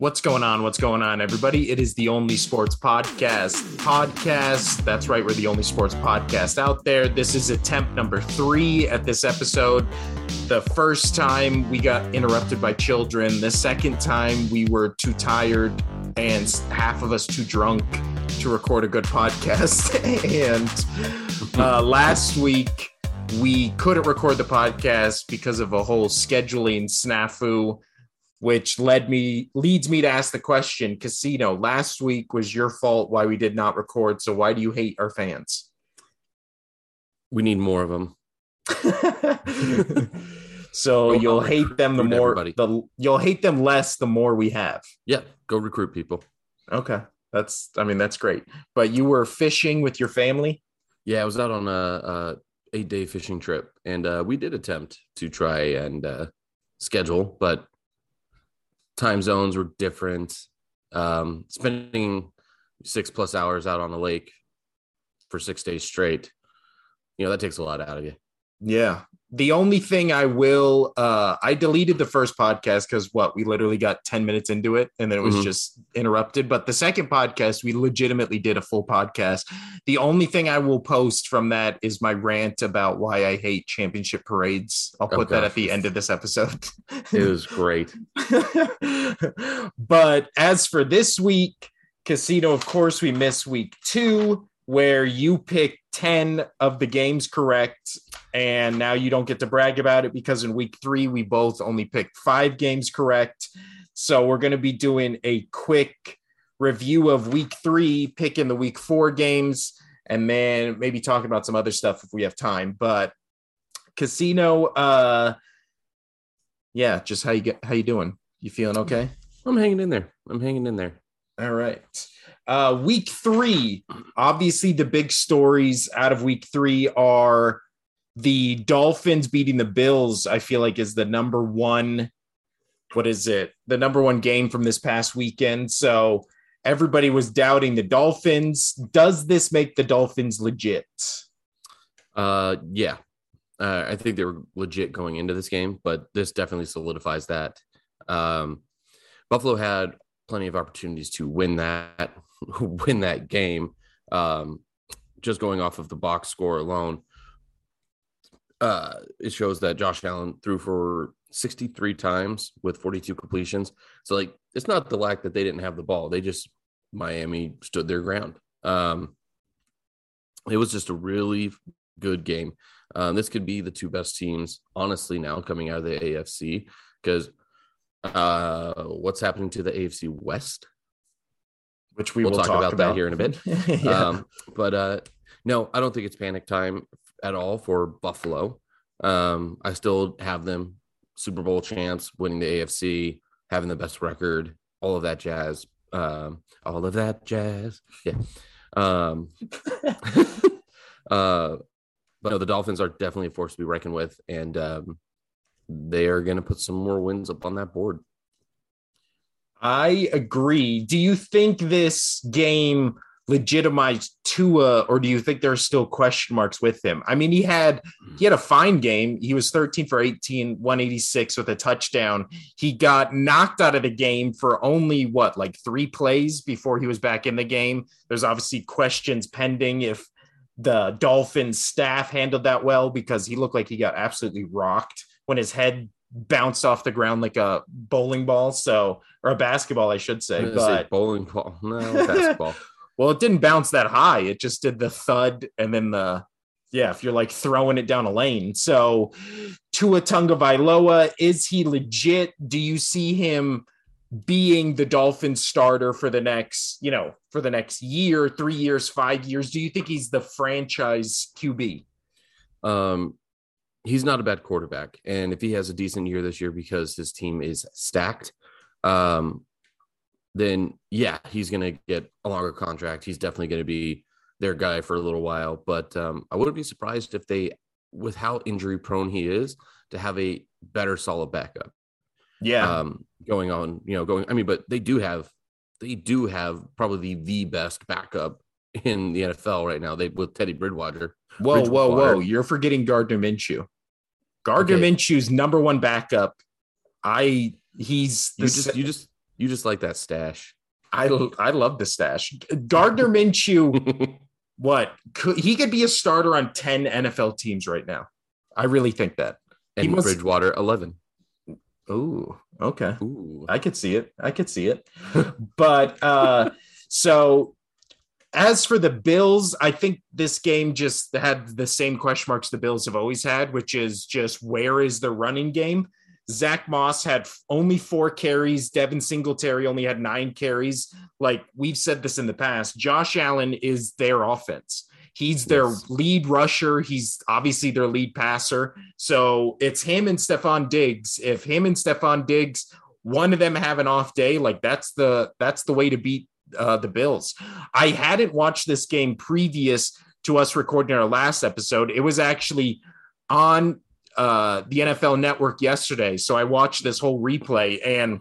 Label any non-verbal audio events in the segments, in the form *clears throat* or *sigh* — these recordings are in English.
What's going on? What's going on, everybody? It is the Only Sports Podcast. Podcast. That's right. We're the only sports podcast out there. This is attempt number three at this episode. The first time we got interrupted by children. The second time we were too tired and half of us too drunk to record a good podcast. *laughs* and uh, last week we couldn't record the podcast because of a whole scheduling snafu which led me leads me to ask the question casino last week was your fault why we did not record so why do you hate our fans We need more of them. *laughs* *laughs* so Go you'll hate them the more everybody. the you'll hate them less the more we have Yeah, go recruit people. okay that's i mean that's great but you were fishing with your family Yeah, I was out on a, a eight day fishing trip, and uh, we did attempt to try and uh, schedule, but time zones were different. Um, spending six plus hours out on the lake for six days straight, you know that takes a lot out of you. Yeah. The only thing I will uh I deleted the first podcast because what we literally got 10 minutes into it and then it was Mhm. just interrupted. But the second podcast, we legitimately did a full podcast. The only thing I will post from that is my rant about why I hate championship parades. I'll put that at the end of this episode. *laughs* It was great. *laughs* but as for this week, Casino, of course, we miss week two, where you picked 10 of the games correct. And now you don't get to brag about it because in week three, we both only picked five games correct. So we're going to be doing a quick review of week three, picking the week four games, and then maybe talking about some other stuff if we have time. But Casino, uh, yeah, just how you get how you doing? You feeling okay? I'm hanging in there. I'm hanging in there. All right. Uh week 3. Obviously the big stories out of week 3 are the Dolphins beating the Bills. I feel like is the number 1 what is it? The number 1 game from this past weekend. So everybody was doubting the Dolphins. Does this make the Dolphins legit? Uh, yeah, uh, I think they were legit going into this game, but this definitely solidifies that. Um, Buffalo had plenty of opportunities to win that, *laughs* win that game. Um, just going off of the box score alone, uh, it shows that Josh Allen threw for 63 times with 42 completions. So, like, it's not the lack that they didn't have the ball; they just Miami stood their ground. Um, it was just a really good game. Um, this could be the two best teams, honestly, now coming out of the AFC because uh, what's happening to the AFC West? Which we We'll will talk talk, about that here in a bit. *laughs* yeah. Um, but uh, no, I don't think it's panic time at all for Buffalo. Um, I still have them Super Bowl chance, winning the AFC, having the best record, all of that jazz. Um, all of that jazz. Yeah. Um, *laughs* uh, but no, the Dolphins are definitely a force to be reckoned with, and um, they are going to put some more wins up on that board. I agree. Do you think this game legitimized Tua, or do you think there are still question marks with him? I mean, he had he had a fine game. He was 13 for 18, 186 with a touchdown. He got knocked out of the game for only what, like three plays before he was back in the game. There's obviously questions pending if the Dolphins staff handled that well because he looked like he got absolutely rocked when his head bounced off the ground like a bowling ball. So, or a basketball, I should say. gonna say bowling ball, *laughs* no basketball. *laughs* well, it didn't bounce that high. It just did the thud and then the yeah, if you're like throwing it down a lane. So Tua Tagovailoa, is he legit? Do you see him being the Dolphins starter for the next, you know, for the next year, three years, five years? Do you think he's the franchise QB? Um, he's not a bad quarterback, and if he has a decent year this year because his team is stacked, um, then yeah, he's going to get a longer contract. He's definitely going to be their guy for a little while. But um, I wouldn't be surprised if they, with how injury prone he is, to have a better solid backup. Yeah. Um, going on, you know, going. I mean, but they do have, they do have probably the best backup in the NFL right now. They with Teddy Bridgewater. Whoa, whoa, whoa. You're forgetting Gardner Minshew. Gardner Okay. Minshew's number one backup. I he's You just you just You just like that stash. I I love the stash. Gardner Minshew, *laughs* what could he could be a starter on 10 NFL teams right now. I really think that. and must- Bridgewater 11. Ooh, okay. Ooh. I could see it. I could see it. but uh *laughs* so as for the Bills, I think this game just had the same question marks the Bills have always had, which is just where is the running game? Zach Moss had only four carries. Devin Singletary only had nine carries. Like we've said this in the past, Josh Allen is their offense. He's their Yes. lead rusher. He's obviously their lead passer. So it's him and Stefon Diggs. If him and Stefon Diggs, one of them have an off day, like that's the that's the way to beat uh, the Bills. I hadn't watched this game previous to us recording our last episode. It was actually on uh, the NFL Network yesterday, so I watched this whole replay, and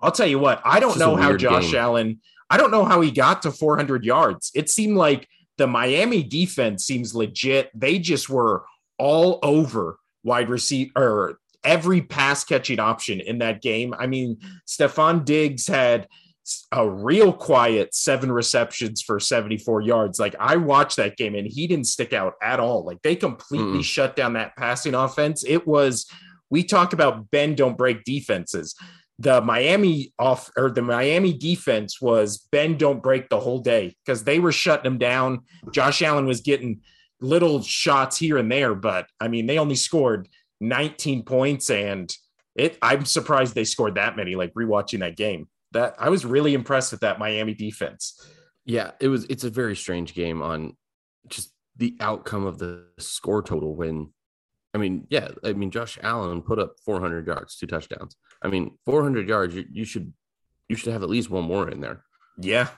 I'll tell you what, I don't It's just a know how Josh game. Allen. I don't know how he got to 400 yards. It seemed like the Miami defense seems legit. They just were all over wide receiver or every pass catching option in that game. I mean, Stefon Diggs had a real quiet seven receptions for 74 yards. Like I watched that game and he didn't stick out at all. Like they completely Mm-mm. shut down that passing offense. It was, we talk about bend, don't break defenses. The Miami off or the Miami defense was bend, don't break the whole day because they were shutting them down. Josh Allen was getting little shots here and there, but I mean, they only scored 19 points and it, I'm surprised they scored that many, like rewatching that game that I was really impressed with that Miami defense. Yeah, it was it's a very strange game on just the outcome of the score total when I mean, yeah, I mean Josh Allen put up 400 yards, two touchdowns. I mean, 400 yards, you, you should you should have at least one more in there. Yeah.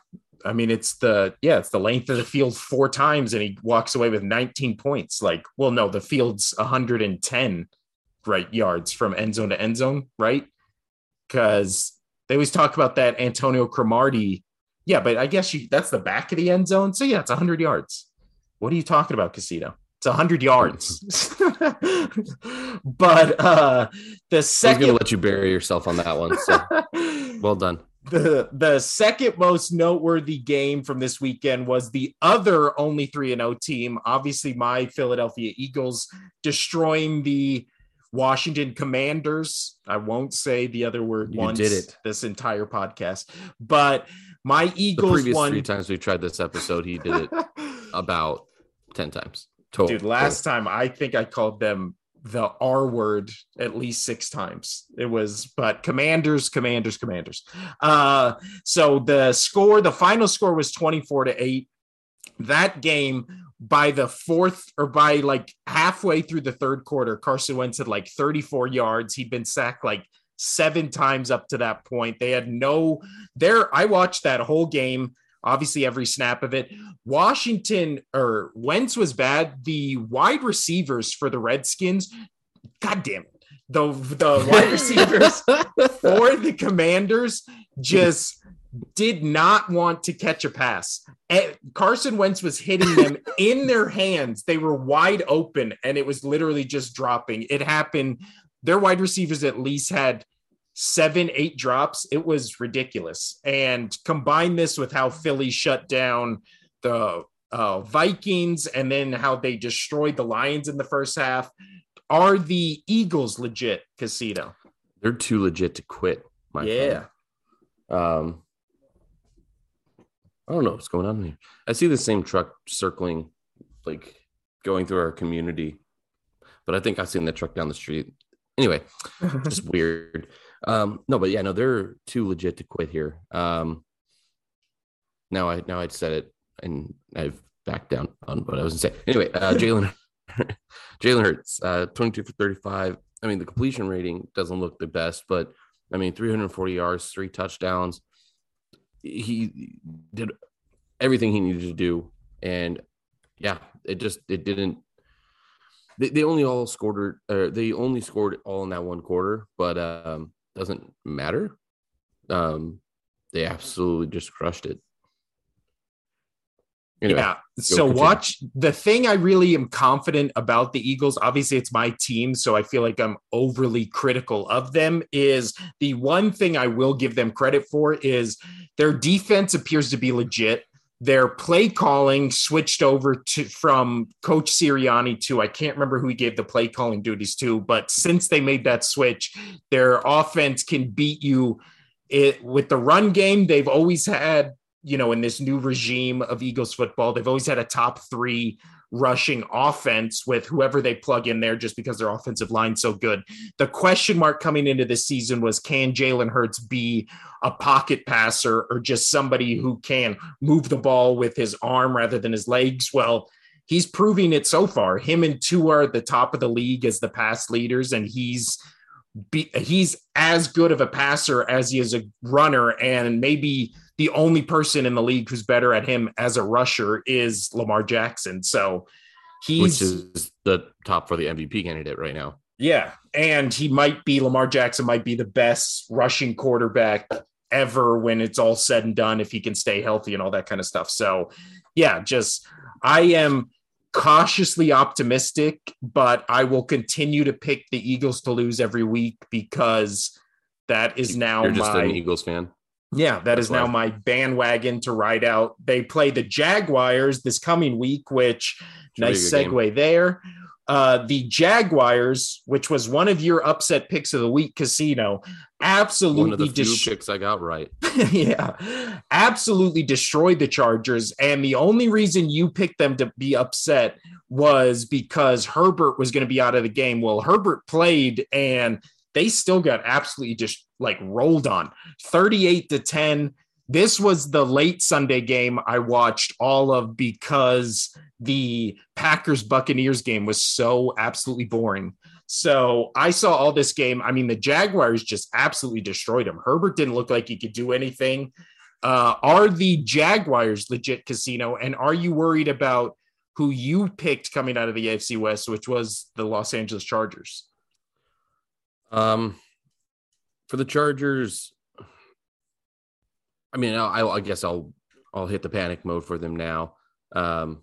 I mean, it's the yeah, it's the length of the field four times, and he walks away with 19 points. Like, well, no, the field's 110 right yards from end zone to end zone, right? Because they always talk about that Antonio Cromartie. Yeah, but I guess you that's the back of the end zone. So yeah, it's 100 yards. What are you talking about, Casino? It's 100 yards. *laughs* but uh the second gonna let you bury yourself on that one. So *laughs* well done. the the second most noteworthy game from this weekend was the other only 3 and 0 team obviously my Philadelphia Eagles destroying the Washington Commanders I won't say the other word You once did it. this entire podcast but my The Eagles previous won three times we tried this episode, he did it *laughs* about 10 times. Total. Dude, last time I think I called them the R word at least six times. It was, but commanders, commanders, commanders. Uh, so the score, the final score was 24 to 8. That game by the fourth or by like halfway through the third quarter, Carson Wentz had like 34 yards. He'd been sacked like seven times up to that point. They had no there. I watched that whole game, obviously every snap of it. Washington or Wentz was bad. The wide receivers for the Redskins, god damn it. The the wide *laughs* receivers for the commanders just did not want to catch a pass. Eh, Carson Wentz was hitting them *laughs* in their hands. They were wide open and it was literally just dropping. It happened. Their wide receivers at least had seven, eight drops. It was ridiculous. And combine this with how Philly shut down the uh, Vikings and then how they destroyed the Lions in the first half. Are the Eagles legit, Casino? They're too legit to quit. My Yeah. friend. Um, I don't know what's going on here. I see the same truck circling, like going through our community, but I think I've seen that truck down the street. Anyway, *laughs* just weird. Um, no, but yeah, no, they're too legit to quit here. Um, now I now I'd said it and I've backed down on what I was gonna say. Anyway, uh, *laughs* Jalen *laughs* Jalen Hurts, uh, 22 for 35. I mean, the completion rating doesn't look the best, but I mean, 340 yards, three touchdowns. He did everything he needed to do, and yeah, it just it didn't. They, they only all scored, or they only scored all in that one quarter, but um, doesn't matter. Um, they absolutely just crushed it. Anyway, yeah. So continue. watch the thing I really am confident about the Eagles. Obviously, it's my team, so I feel like I'm overly critical of them. Is the one thing I will give them credit for is their defense appears to be legit. Their play calling switched over to from Coach Sirianni to I can't remember who he gave the play calling duties to, but since they made that switch, their offense can beat you it with the run game. They've always had you know, in this new regime of Eagles football, they've always had a top three rushing offense with whoever they plug in there just because their offensive line's so good. The question mark coming into this season was can Jalen Hurts be a pocket passer or just somebody who can move the ball with his arm rather than his legs? Well, he's proving it so far. Him and Tua are at the top of the league as the pass leaders, and he's be, he's as good of a passer as he is a runner, and maybe the only person in the league who's better at him as a rusher is Lamar Jackson. So he's which is the top for the MVP candidate right now. Yeah, and he might be Lamar Jackson might be the best rushing quarterback ever when it's all said and done if he can stay healthy and all that kind of stuff. So, yeah, just I am cautiously optimistic, but I will continue to pick the Eagles to lose every week because that is now You're just my an Eagles fan. Yeah, that That's is now my bandwagon to ride out. They play the Jaguars this coming week, which Should nice segue game. there. Uh, the Jaguars, which was one of your upset picks of the week, Casino, absolutely one of the few picks I got right. *laughs* yeah, absolutely destroyed the Chargers, and the only reason you picked them to be upset was because Herbert was going to be out of the game. Well, Herbert played, and they still got absolutely just like rolled on 38 to 10. This was the late Sunday game I watched all of because the Packers Buccaneers game was so absolutely boring. So I saw all this game. I mean, the Jaguars just absolutely destroyed him. Herbert didn't look like he could do anything. Uh, are the Jaguars legit casino? And are you worried about who you picked coming out of the AFC West, which was the Los Angeles Chargers? Um, for the Chargers, I mean, I, I guess I'll I'll hit the panic mode for them now. Um,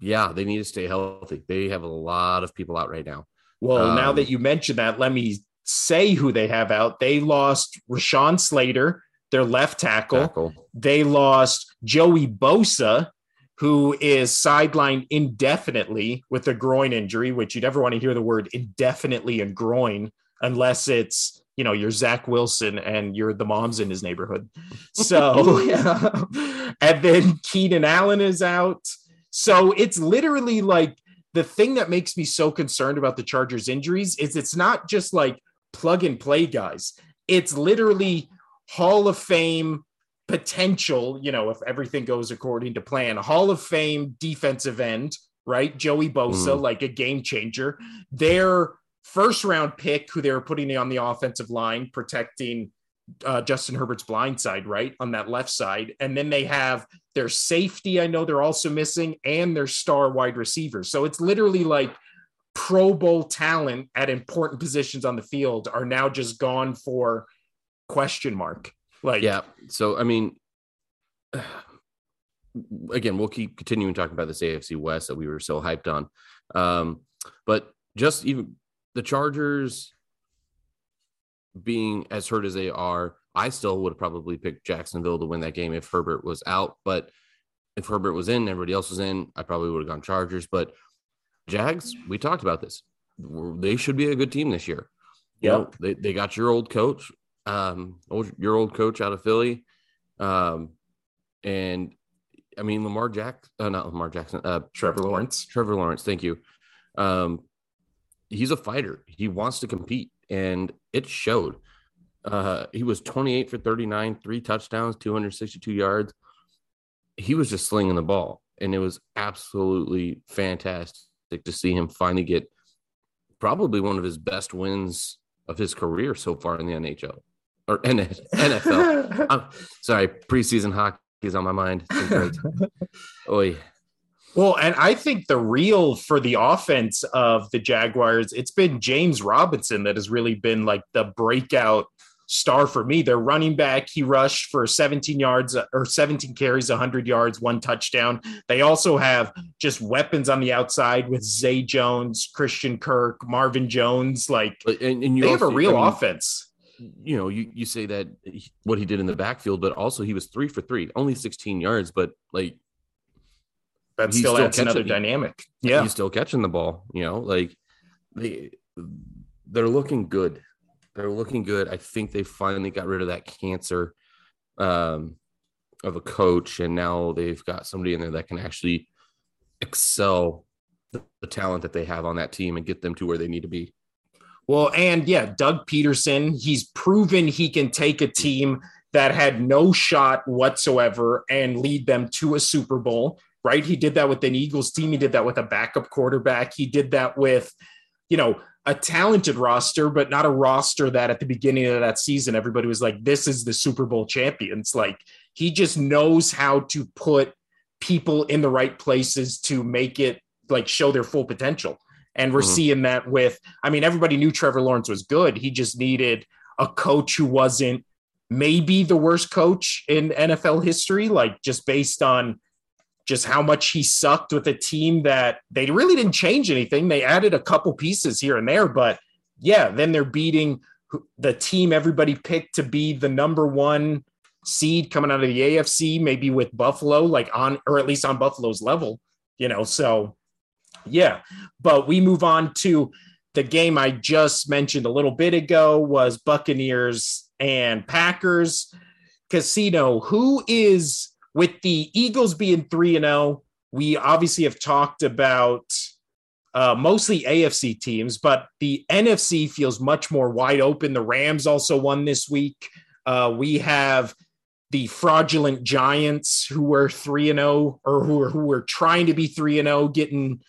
yeah, they need to stay healthy. They have a lot of people out right now. Well, um, now that you mention that, let me say who they have out. They lost Rashawn Slater, their left tackle. tackle. They lost Joey Bosa, who is sidelined indefinitely with a groin injury, which you never want to hear the word indefinitely and groin unless it's you know you're Zach Wilson and you're the moms in his neighborhood. *laughs* So yeah. *laughs* and then Keenan Allen is out. So it's literally like the thing that makes me so concerned about the Chargers injuries is it's not just like plug and play guys. It's literally Hall of Fame potential, you know, if everything goes according to plan, Hall of Fame defensive end, right? Joey Bosa, mm. like a game changer. Their first round pick, who they were putting on the offensive line, protecting uh, Justin Herbert's blind side, right? On that left side. And then they have their safety, I know they're also missing, and their star wide receiver. So it's literally like Pro Bowl talent at important positions on the field are now just gone for question mark. Like, yeah. So, I mean, *sighs* again, we'll keep continuing talking about this AFC West that we were so hyped on. Um, but just even the Chargers being as hurt as they are, I still would have probably picked Jacksonville to win that game if Herbert was out. But if Herbert was in, everybody else was in, I probably would have gone Chargers. But Jags, we talked about this. They should be a good team this year. Yeah, you know, they, they got your old coach um, old, your old coach out of Philly. Um, and I mean, Lamar Jackson, uh, not Lamar Jackson, uh, Trevor Lawrence. Trevor Lawrence, thank you. Um, he's a fighter. He wants to compete, and it showed. Uh, he was 28 for 39, three touchdowns, 262 yards. He was just slinging the ball, and it was absolutely fantastic to see him finally get probably one of his best wins of his career so far in the NHL or NFL. *laughs* I'm, sorry, preseason hockey is on my mind. *laughs* Oi. Well, and I think the real for the offense of the Jaguars, it's been James Robinson that has really been like the breakout star for me. Their running back, he rushed for 17 yards or 17 carries, 100 yards, one touchdown. They also have just weapons on the outside with Zay Jones, Christian Kirk, Marvin Jones. Like, and, and they also, have a real I mean, offense. You know, you, you say that what he did in the backfield, but also he was three for three, only 16 yards, but like that still, still adds another dynamic. Yeah, he's still catching the ball. You know, like they they're looking good. They're looking good. I think they finally got rid of that cancer um, of a coach, and now they've got somebody in there that can actually excel the, the talent that they have on that team and get them to where they need to be. Well, and yeah, Doug Pederson, he's proven he can take a team that had no shot whatsoever and lead them to a Super Bowl, right? He did that with an Eagles team. He did that with a backup quarterback. He did that with, you know, a talented roster, but not a roster that at the beginning of that season, everybody was like, this is the Super Bowl champions. Like he just knows how to put people in the right places to make it like show their full potential. And we're mm-hmm. seeing that with, I mean, everybody knew Trevor Lawrence was good. He just needed a coach who wasn't maybe the worst coach in NFL history, like just based on just how much he sucked with a team that they really didn't change anything. They added a couple pieces here and there, but yeah, then they're beating the team everybody picked to be the number one seed coming out of the AFC, maybe with Buffalo, like on, or at least on Buffalo's level, you know. So, yeah, but we move on to the game I just mentioned a little bit ago was Buccaneers and Packers. Casino, who is with the Eagles being 3 and 0, we obviously have talked about uh, mostly AFC teams, but the NFC feels much more wide open. The Rams also won this week. Uh, we have the fraudulent Giants who were 3 and 0 or who were, who were trying to be 3 and 0 getting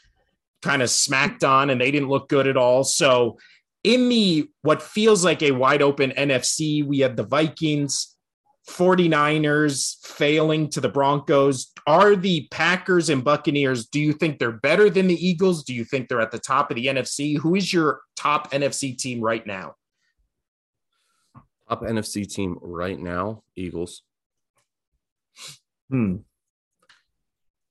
kind of smacked on and they didn't look good at all. So in the what feels like a wide open NFC, we have the Vikings, 49ers failing to the Broncos. Are the Packers and Buccaneers, do you think they're better than the Eagles? Do you think they're at the top of the NFC? Who is your top NFC team right now? Top NFC team right now, Eagles. Hmm.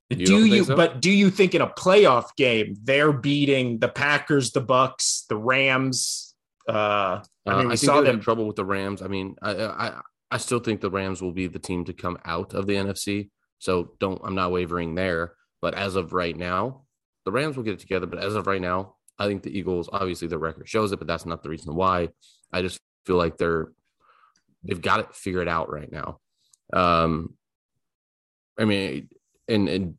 You do you so? but do you think in a playoff game they're beating the Packers, the Bucks, the Rams? Uh, I mean, uh, I saw them trouble with the Rams. I mean, I, I I still think the Rams will be the team to come out of the NFC. So don't I'm not wavering there. But as of right now, the Rams will get it together. But as of right now, I think the Eagles, obviously the record shows it, but that's not the reason why. I just feel like they're they've got it figured out right now. Um I mean and and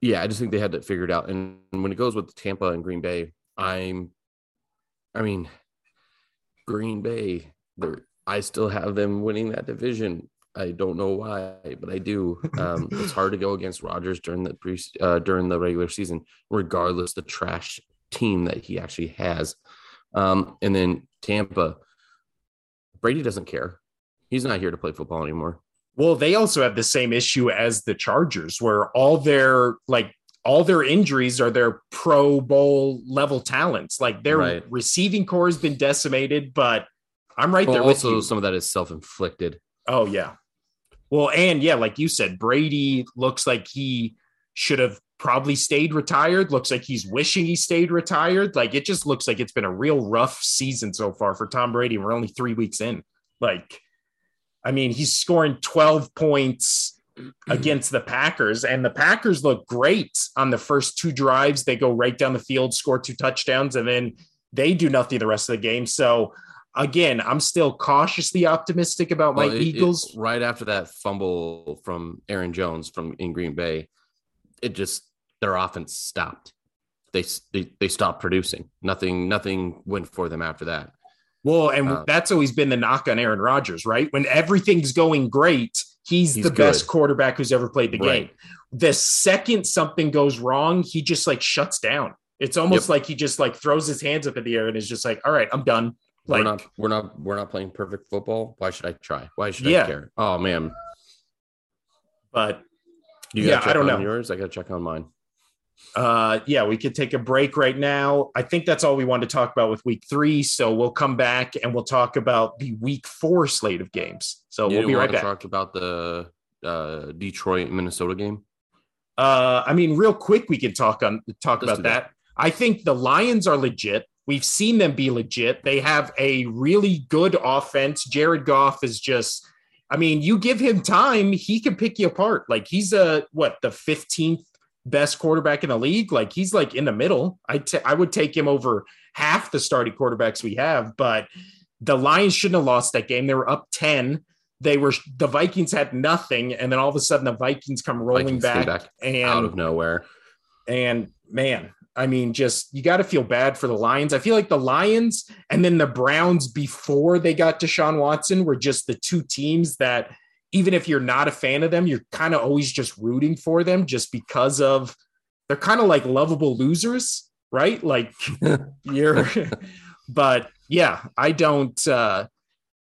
yeah, I just think they had it figured out. And when it goes with Tampa and Green Bay, I'm I mean Green Bay, they're I still have them winning that division. I don't know why, but I do. *laughs* Um, it's hard to go against Rodgers during the pre uh, during the regular season, regardless the trash team that he actually has. Um, and then Tampa, Brady doesn't care. He's not here to play football anymore. Well, they also have the same issue as the Chargers, where all their like all their injuries are their Pro Bowl level talents. Like their right. receiving core has been decimated, but I'm right well, there. Also, some of that is self inflicted. Oh yeah. Well, and yeah, like you said, Brady looks like he should have probably stayed retired. Looks like he's wishing he stayed retired. Like it just looks like it's been a real rough season so far for Tom Brady. We're only three weeks in. Like, I mean, he's scoring 12 points *clears throat* against the Packers, and the Packers look great on the first two drives. They go right down the field, score two touchdowns, and then they do nothing the rest of the game. So again, I'm still cautiously optimistic about my it, Eagles. It, right after that fumble from Aaron Jones from in Green Bay, it just their offense stopped. They they, they stopped producing. Nothing nothing went for them after that. Well, and uh, that's always been the knock on Aaron Rodgers, right? When everything's going great, he's, he's the good. best quarterback who's ever played the right. game. The second something goes wrong, he just like shuts down. It's almost yep. like he just like throws his hands up in the air and is just like, "All right, I'm done. Like, we're not we're not we're not playing perfect football. Why should I try? Why should yeah. I care? Oh man. But you yeah, I don't know yours. I gotta check on mine. Uh, yeah, we could take a break right now. I think that's all we wanted to talk about with week three. So we'll come back and we'll talk about the week four slate of games. So You we'll be right back. Talk about the uh, Detroit Minnesota game. Uh, I mean, real quick, we can talk on talk Let's about that. that. I think the Lions are legit. We've seen them be legit. They have a really good offense. Jared Goff is just, I mean, you give him time, he can pick you apart. Like he's a what the 15th best quarterback in the league. Like he's like in the middle. I I would take him over half the starting quarterbacks we have, but the Lions shouldn't have lost that game. They were up 10. They were the Vikings had nothing, and then all of a sudden the Vikings come rolling Vikings back, back and out of nowhere. and man, I mean, just you got to feel bad for the Lions. I feel like the Lions and then the Browns before they got Deshaun Watson were just the two teams that, even if you're not a fan of them, you're kind of always just rooting for them just because of they're kind of like lovable losers, right? Like *laughs* you're, but yeah, I don't. uh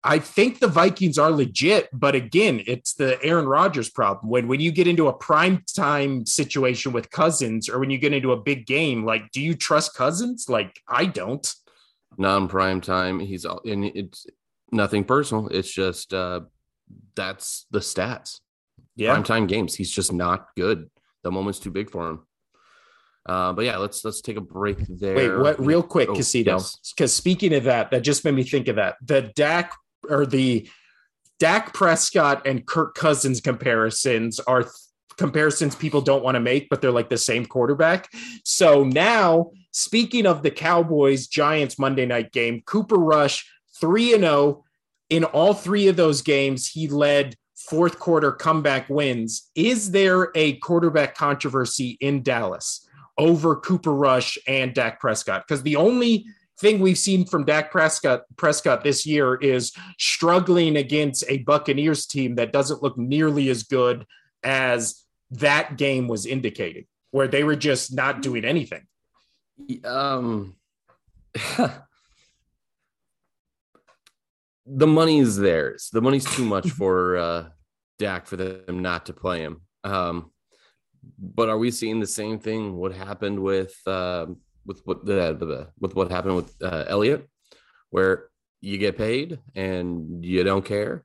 I think the Vikings are legit, but again, it's the Aaron Rodgers problem. When when you get into a prime time situation with Cousins, or when you get into a big game, like, do you trust Cousins? Like, I don't. non-prime time. He's all and it's nothing personal. It's just uh that's the stats. Yeah, Prime time games. He's just not good. The moment's too big for him. Uh, but yeah, let's let's take a break there. Wait, what? Real quick, Oh, Casino. yes. Because speaking of that, that just made me think of that. The Dak or the Dak Prescott and Kirk Cousins comparisons are th- comparisons people don't want to make, but they're like the same quarterback. So now, speaking of the Cowboys Giants Monday night game, Cooper Rush three and zero in all three of those games. He led fourth quarter comeback wins. Is there a quarterback controversy in Dallas? over Cooper Rush and Dak Prescott because the only thing we've seen from Dak Prescott Prescott this year is struggling against a Buccaneers team that doesn't look nearly as good as that game was indicating, where they were just not doing anything. Um, *laughs* the money is theirs. The money's too much *laughs* for uh, Dak for them not to play him. Um, but are we seeing the same thing? What happened with uh, with what the, with what happened with uh, Elliott, where you get paid and you don't care.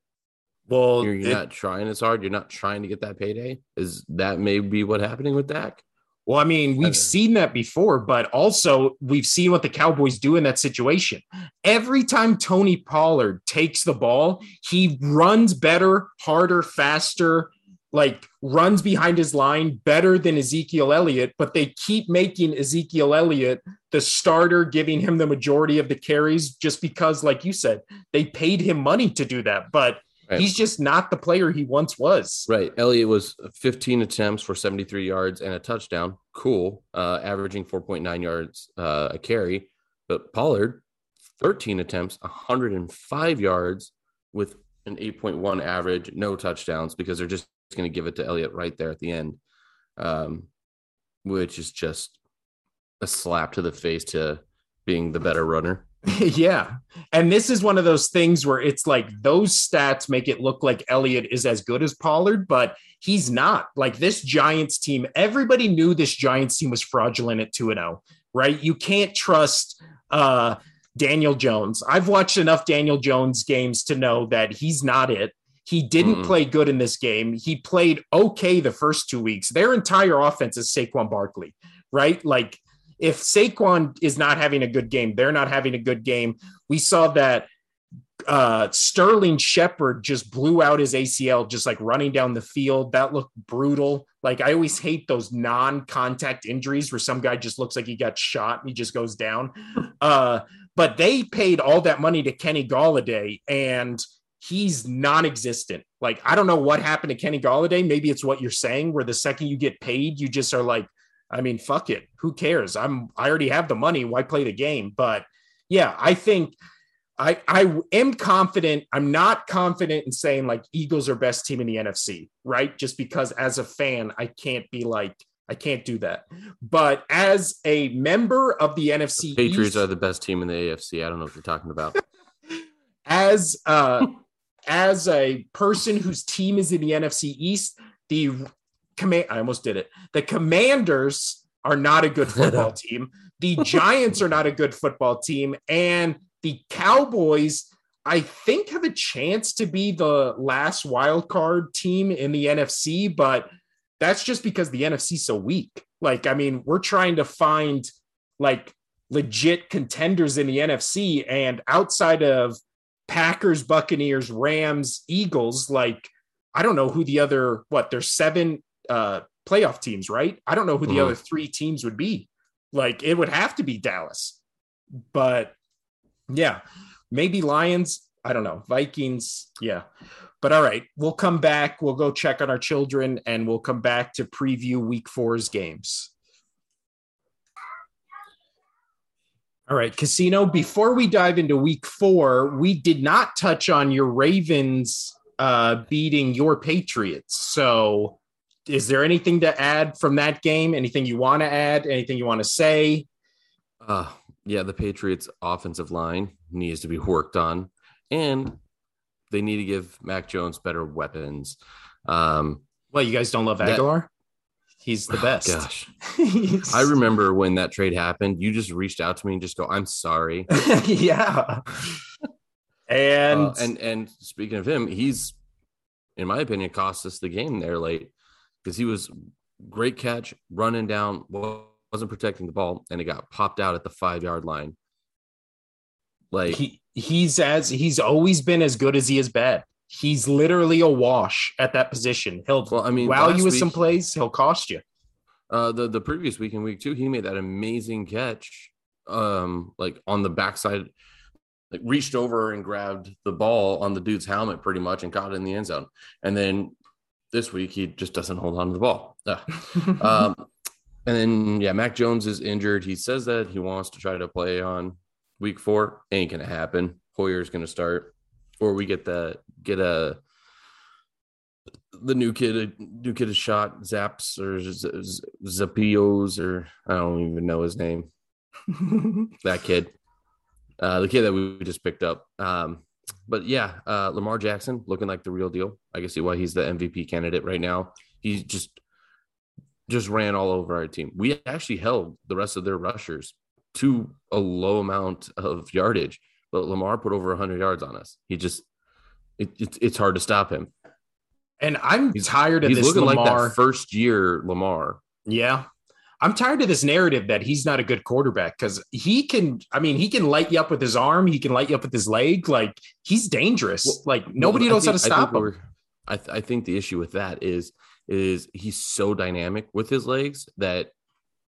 Well, You're, you're it- not trying as hard. You're not trying to get that payday. Is that maybe what happening with Dak? Well, I mean, we've seen that before, but also we've seen what the Cowboys do in that situation. Every time Tony Pollard takes the ball, he runs better, harder, faster, like runs behind his line better than Ezekiel Elliott, but they keep making Ezekiel Elliott the starter, giving him the majority of the carries just because, like you said, they paid him money to do that. But Right. he's just not the player he once was. Right. Elliott was 15 attempts for 73 yards and a touchdown. Cool. Uh, averaging 4.9 yards uh, a carry. But Pollard, 13 attempts, 105 yards with an 8.1 average, no touchdowns because they're just going to give it to Elliott right there at the end, um, which is just a slap to the face to being the better runner. *laughs* yeah. And this is one of those things where it's like those stats make it look like Elliott is as good as Pollard, but he's not. Like this Giants team, everybody knew this Giants team was fraudulent at 2 0, right? You can't trust uh Daniel Jones. I've watched enough Daniel Jones games to know that he's not it. He didn't Mm-mm. play good in this game. He played okay the first two weeks. Their entire offense is Saquon Barkley, right? Like if Saquon is not having a good game, they're not having a good game. We saw that uh, Sterling Shepard just blew out his ACL, just like running down the field. That looked brutal. Like I always hate those non-contact injuries where some guy just looks like he got shot and he just goes down. *laughs* Uh, but they paid all that money to Kenny Golladay and he's non-existent. Like I don't know what happened to Kenny Golladay. Maybe it's what you're saying, where the second you get paid, you just are like, I mean, fuck it. Who cares? I'm I already have the money. Why play the game? But yeah, I think I I am confident. I'm not confident in saying like Eagles are best team in the NFC, right? Just because as a fan, I can't be like I can't do that. But as a member of the NFC Patriots East, are the best team in the AFC. I don't know what you're talking about. *laughs* as uh as a person whose team is in the NFC East, the command I almost did it. The Commanders are not a good *laughs* football team. The Giants are not a good football team. And the Cowboys, I think, have a chance to be the last wild card team in the NFC, but that's just because the NFC is so weak. Like, I mean, we're trying to find like legit contenders in the NFC, and outside of Packers, Buccaneers, Rams, Eagles, like I don't know who the other what there's seven uh playoff teams, right? I don't know who the mm-hmm. other three teams would be. Like it would have to be Dallas. But yeah, maybe Lions, I don't know. Vikings, yeah. But all right, we'll come back. We'll go check on our children and we'll come back to preview week four's games. All right, Casino. Before we dive into week four, we did not touch on your Ravens uh, beating your Patriots. So, is there anything to add from that game? Anything you want to add? Anything you want to say? Uh, yeah, the Patriots' offensive line needs to be worked on, and they need to give Mac Jones better weapons. Um, well, you guys don't love Agholor? That, he's the oh, best. Oh, gosh, *laughs* I remember when that trade happened. You just reached out to me and just go, "I'm sorry." *laughs* yeah. And uh, and and speaking of him, he's, in my opinion, cost us the game there late because he was great catch, running down, wasn't protecting the ball, and it got popped out at the five yard line. Like he, he's as he's always been as good as he is bad. He's literally a wash at that position. He'll well, I mean, wow you with week, some plays, he'll cost you. Uh, the the previous week in week two, he made that amazing catch, um, like on the backside, like reached over and grabbed the ball on the dude's helmet pretty much and caught it in the end zone. And then this week he just doesn't hold on to the ball. *laughs* um, and then yeah, Mac Jones is injured. He says that he wants to try to play on week four. Ain't gonna happen. Hoyer's gonna start, or we get the get a the new kid a new kid a shot zaps or zapios or I don't even know his name. *laughs* that kid, uh, the kid that we just picked up. Um, but yeah, uh, Lamar Jackson looking like the real deal. I can see why he's the MVP candidate right now. He just just ran all over our team. We actually held the rest of their rushers to a low amount of yardage, but Lamar put over 100 yards on us. He just, it, it it's hard to stop him. And I'm he's, tired of he's this looking Lamar. like that first year Lamar. Yeah. I'm tired of this narrative that he's not a good quarterback because he can, I mean, he can light you up with his arm, he can light you up with his leg. Like he's dangerous. Well, like nobody well, knows think, how to stop I him. I, th- I think the issue with that is is he's so dynamic with his legs that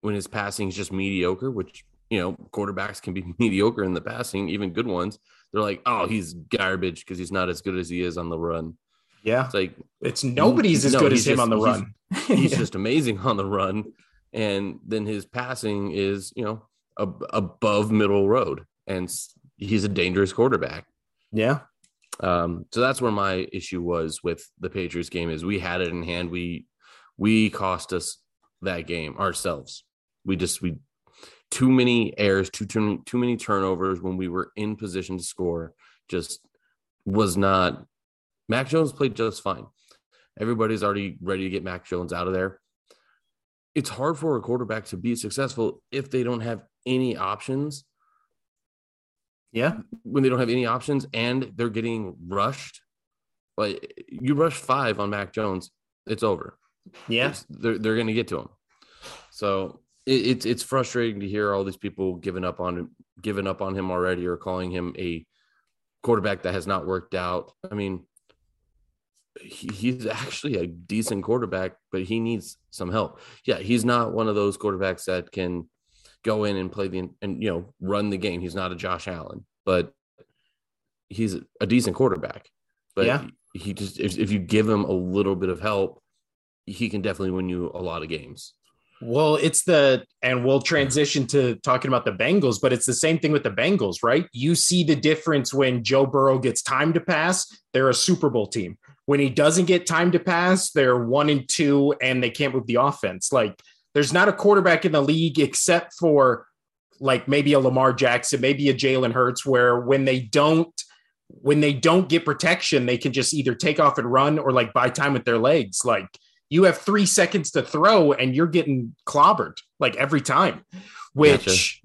when his passing is just mediocre, which you know, quarterbacks can be *laughs* mediocre in the passing, even good ones. They're like, oh, he's garbage because he's not as good as he is on the run. Yeah. It's like it's nobody's as no, good as him on the run. *laughs* He's, *laughs* he's just amazing on the run. And then his passing is, you know, ab- above middle road. And he's a dangerous quarterback. Yeah. Um, so that's where my issue was with the Patriots game is we had it in hand. We we cost us that game ourselves. We just we too many errors, too, too, too many turnovers when we were in position to score. Just was not. Mac Jones played just fine. Everybody's already ready to get Mac Jones out of there. It's hard for a quarterback to be successful if they don't have any options. Yeah. When they don't have any options and they're getting rushed. Like you rush five on Mac Jones, it's over. Yeah. It's, they're they're gonna get to him. So it, it's it's frustrating to hear all these people giving up on him, giving up on him already, or calling him a quarterback that has not worked out. I mean, he, he's actually a decent quarterback, but he needs some help. Yeah, he's not one of those quarterbacks that can go in and play the and you know run the game. He's not a Josh Allen, but he's a decent quarterback. But yeah. he just if, if you give him a little bit of help, he can definitely win you a lot of games. Well, it's the, and we'll transition to talking about the Bengals, but it's the same thing with the Bengals, right? You see the difference when Joe Burrow gets time to pass, they're a Super Bowl team. When he doesn't get time to pass, they're one and two and they can't move the offense. Like, there's not a quarterback in the league except for like maybe a Lamar Jackson, maybe a Jalen Hurts, where when they don't, when they don't get protection, they can just either take off and run or like buy time with their legs. Like, you have three seconds to throw and you're getting clobbered. like every time. Which Gotcha.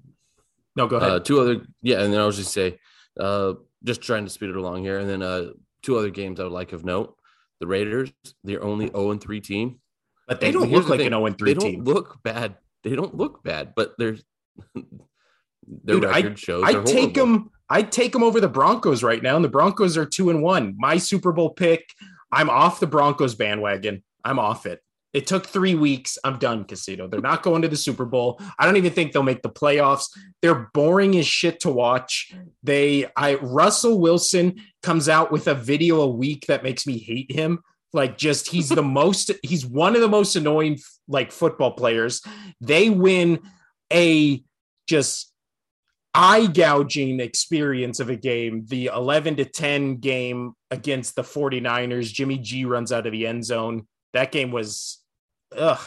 no, go ahead. Uh, two other, yeah, and then I was just say, uh, just trying to speed it along here, and then uh, two other games I would like of note: the Raiders, they're only zero and three team. but they and don't look the like thing, an 0 and 3 They don't team. look bad. They don't look bad, but there's *laughs* their Dude, I- record shows. I take them. I take them over the Broncos right now, and the Broncos are two and one. My Super Bowl pick. I'm off the Broncos bandwagon. I'm off it. It took three weeks. I'm done, Casino. They're not going to the Super Bowl. I don't even think they'll make the playoffs. They're boring as shit to watch. They, I, Russell Wilson comes out with a video a week that makes me hate him. Like, just he's the *laughs* most, he's one of the most annoying like football players. They win a just eye gouging experience of a game. The 11 to 10 game against the 49ers. Jimmy G runs out of the end zone. That game was, ugh.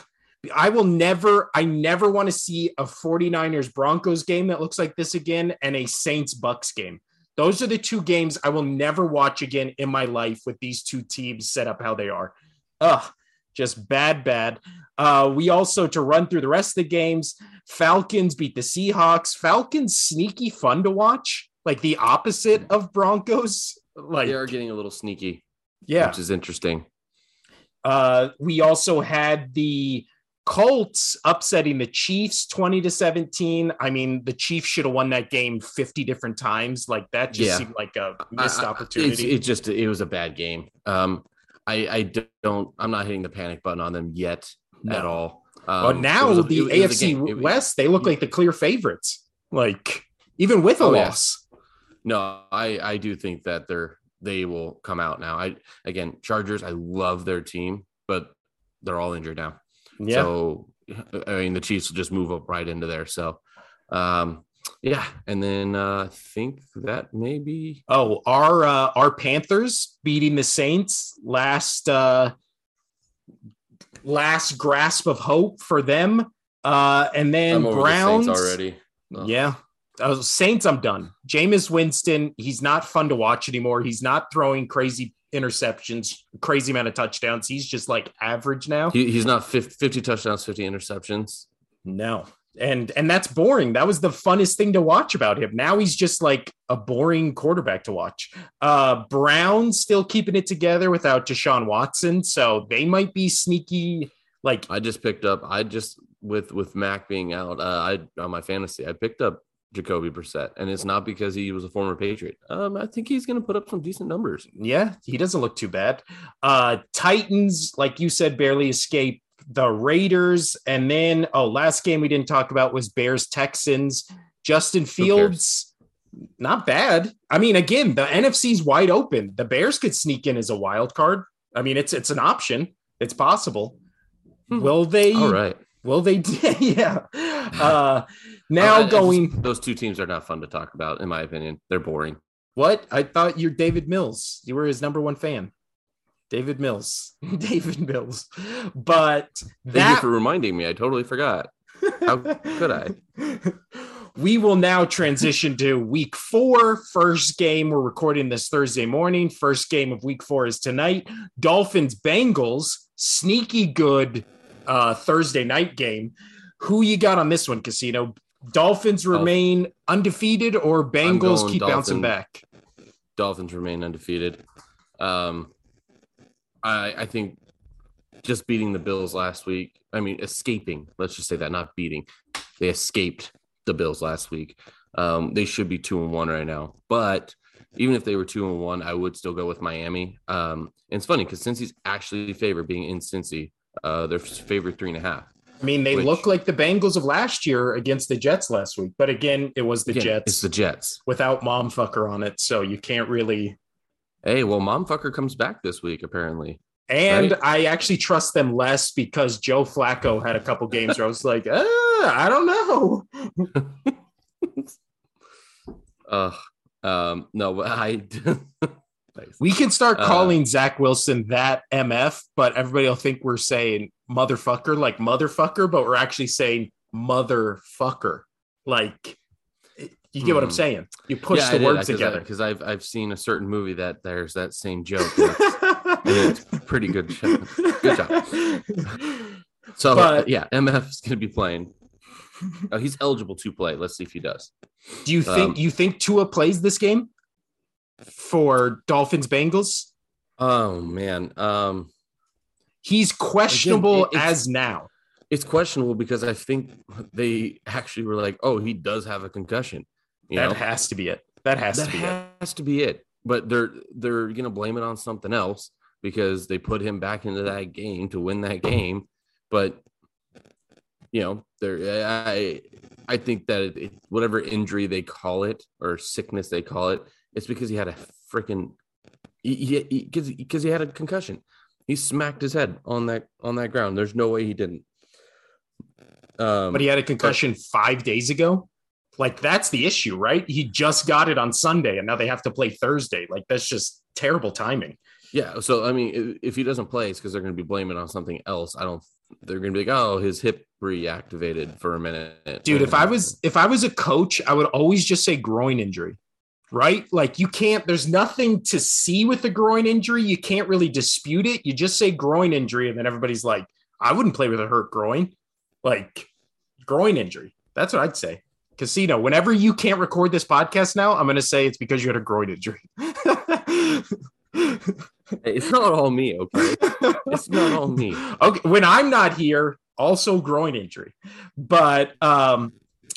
I will never, I never want to see a 49ers Broncos game that looks like this again and a Saints Bucks game. Those are the two games I will never watch again in my life with these two teams set up how they are. Ugh, just bad, bad. Uh, we also, to run through the rest of the games, Falcons beat the Seahawks. Falcons sneaky fun to watch, like the opposite of Broncos. *laughs* Like, They are getting a little sneaky, yeah. which is interesting. Uh, we also had the Colts upsetting the Chiefs 20 to 17. I mean, the Chiefs should have won that game 50 different times. Like that just Yeah. seemed like a missed I- opportunity. It just it was a bad game. Um, I I don't. I'm not hitting the panic button on them yet at No. all. But Um, now it a- the it- it was a AFC. It West, they look like the clear favorites. Like even with a Oh, yeah. loss. No, I I do think that they're they will come out now. I again Chargers. I love their team, but they're all injured now. Yeah. So I mean the Chiefs will just move up right into there. So um yeah, and then uh, I think that maybe Oh, our uh, our Panthers beating the Saints last uh last grasp of hope for them. Uh and then the Browns Saints already. Ugh. Yeah. Uh, Saints, I'm done. Jameis Winston, he's not fun to watch anymore. He's not throwing crazy interceptions, crazy amount of touchdowns. He's just like average now. He, he's not 50, 50 touchdowns, 50 interceptions. No. And and that's boring. That was the funnest thing to watch about him. Now he's just like a boring quarterback to watch. Uh Brown still keeping it together without Deshaun Watson, so they might be sneaky like I just picked up. I just with with Mac being out. Uh, I on my fantasy, I picked up Jacoby Brissett, and it's not because he was a former Patriot. Um, I think he's going to put up some decent numbers. Yeah, he doesn't look too bad. Uh Titans, like you said, barely escaped the Raiders. And then oh, last game we didn't talk about was Bears Texans. Justin Fields, not bad. I mean, again, the NFC's wide open. The Bears could sneak in as a wild card. I mean, it's it's an option. It's possible. Hmm. Will they? All right. Will they? *laughs* yeah. Uh, now just- going. those two teams are not fun to talk about, in my opinion. They're boring. What? I thought you're Davis Mills. You were his number one fan. Davis Mills. *laughs* Davis Mills. But Thank you for reminding me. I totally forgot. How could I? *laughs* we will now transition to week four. First game, we're recording this Thursday morning. First game of week four is tonight. Dolphins Bengals, sneaky good uh, Thursday night game. Who you got on this one, Casino? Dolphins remain undefeated or Bengals keep bouncing back? Dolphins remain undefeated. Um, I I think just beating the Bills last week. I mean, escaping. Let's just say that, not beating. They escaped the Bills last week. Um, they should be two and one right now. But even if they were two and one, I would still go with Miami. Um, and it's funny because Cincy's actually favored being in Cincy. Uh, they're favored three and a half. I mean, they Which- look like the Bengals of last year against the Jets last week, but again, it was the Again, Jets It's the Jets. without momfucker on it, so you can't really. Hey, well, momfucker comes back this week apparently. And Right. I actually trust them less because Joe Flacco had a couple games where I was like, uh, I don't know. *laughs* Uh, um, no, but I. *laughs* We can start Uh, calling Zach Wilson that MF, but everybody will think we're saying motherfucker, like motherfucker, but we're actually saying motherfucker. Like, you get what I'm Hmm. saying? You push I the words together. because I've I've seen a certain movie that there's that same joke. it's- pretty good. job. Good job. *laughs* So But- yeah, MF is going to be playing. Oh, he's eligible to play. Let's see if he does. Do you think Um, you think Tua plays this game for Dolphins Bengals? Oh man, um, He's questionable Again, as now. it's questionable because I think they actually were like, "Oh, he does have a concussion." You that know, has to be it. That has that to be it. has to be it. But they're they're gonna blame it on something else because they put him back into that game to win that game. But you know, there I I think that it- whatever injury they call it or sickness they call it, it's because he had a freaking he because because he had a concussion. He smacked his head on that on that ground. There's no way he didn't. Um, But he had a concussion five days ago. Like that's the issue, right? He just got it on Sunday, and now they have to play Thursday. Like that's just terrible timing. Yeah. So I mean, if, if he doesn't play, it's because they're going to be blaming on something else. I don't. They're going to be like, oh, his hip reactivated for a minute. dude if i was if i was a coach i would always just say groin injury right? Like you can't there's nothing to see with the groin injury. You can't really dispute it. You just say groin injury and then everybody's like i wouldn't play with a hurt groin. Like groin injury. That's what i'd say. Casino whenever you can't record this podcast now i'm going to say it's because you had a groin injury. It's not all me. Okay. It's not all me. *laughs* okay when i'm not here also groin injury. But um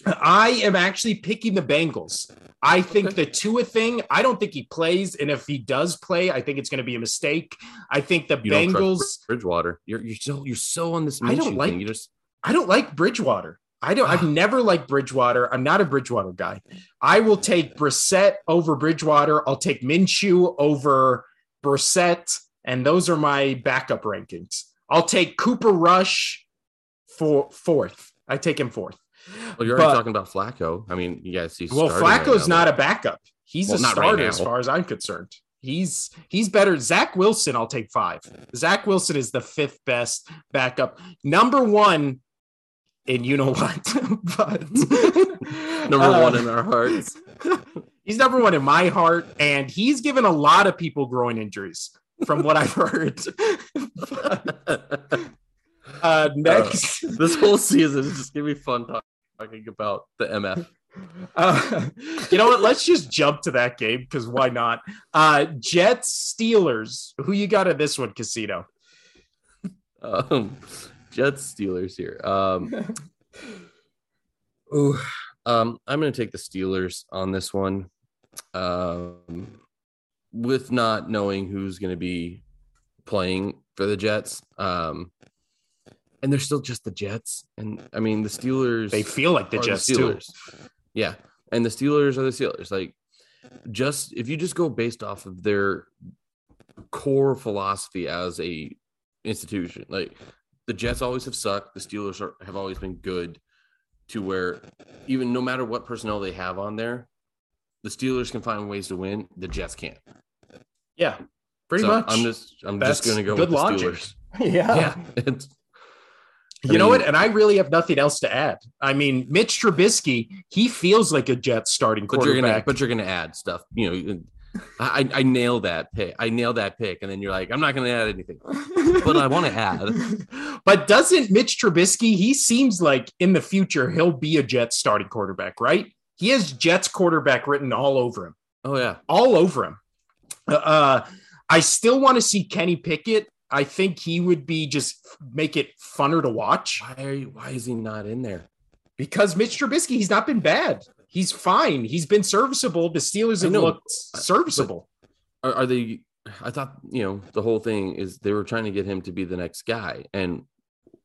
i am actually picking the bengals. I think Okay. the tua thing i don't think he plays and if he does play i think it's going to be a mistake. I think the You bengals Bridgewater. You're you're so you're so on this. I don't like- Thing. You just i don't like bridgewater. I don't i've ah. never liked bridgewater. I'm not a bridgewater guy. I will take brissett over bridgewater. I'll take minshew over brissett and those are my backup rankings. I'll take cooper rush for fourth. I take him fourth well, you're already talking about Flacco. I mean, you guys see. Well, Flacco's not a backup. He's Well, a not right starter as far as I'm concerned. He's he's better. Zach Wilson, I'll take five. Zach Wilson is the fifth best backup. Number one, and you know *laughs* what? but *laughs* number uh, one in our hearts. *laughs* he's number one in my heart, and he's given a lot of people groin injuries, from what I've heard. uh, next, this whole season is just gonna be fun talk- talking about the MF. *laughs* Uh, you know what? Let's just jump to that game because why not? Uh, Jets Steelers. Who you got in this one, Casino? Um, Jets Steelers here. Um, *laughs* ooh, um, I'm going to take the Steelers on this one, um, with not knowing who's going to be playing for the Jets. Um, and they're still just the Jets, and I mean the Steelers. They feel like the Jets too. Steelers. Yeah, and the Steelers are the Steelers. Like, just if you just go based off of their core philosophy as a institution, like the Jets always have sucked. The Steelers are, have always been good, to where even no matter what personnel they have on there, the Steelers can find ways to win. The Jets can't. Yeah, pretty So much. I'm just I'm That's just going to go good with the logic. Steelers. *laughs* yeah. Yeah, it's, I You know what? And I really have nothing else to add. I mean, Mitch Trubisky, he feels like a Jets starting but you're gonna quarterback. but you're gonna add stuff. You know, I I nail that pick. I nail that pick, and then you're like, I'm not gonna add anything, but I want to add. *laughs* but doesn't Mitch Trubisky, he seems like in the future he'll be a Jets starting quarterback, right? He has Jets quarterback written all over him. Oh yeah, all over him. Uh, I still want to see Kenny Pickett. I think he would be just make it funner to watch why are you? Why is he not in there? because Mitch Trubisky, he's not been bad. He's fine. He's been serviceable. The Steelers have looked serviceable. Are, are they? I thought you know the whole thing is they were trying to get him to be the next guy, and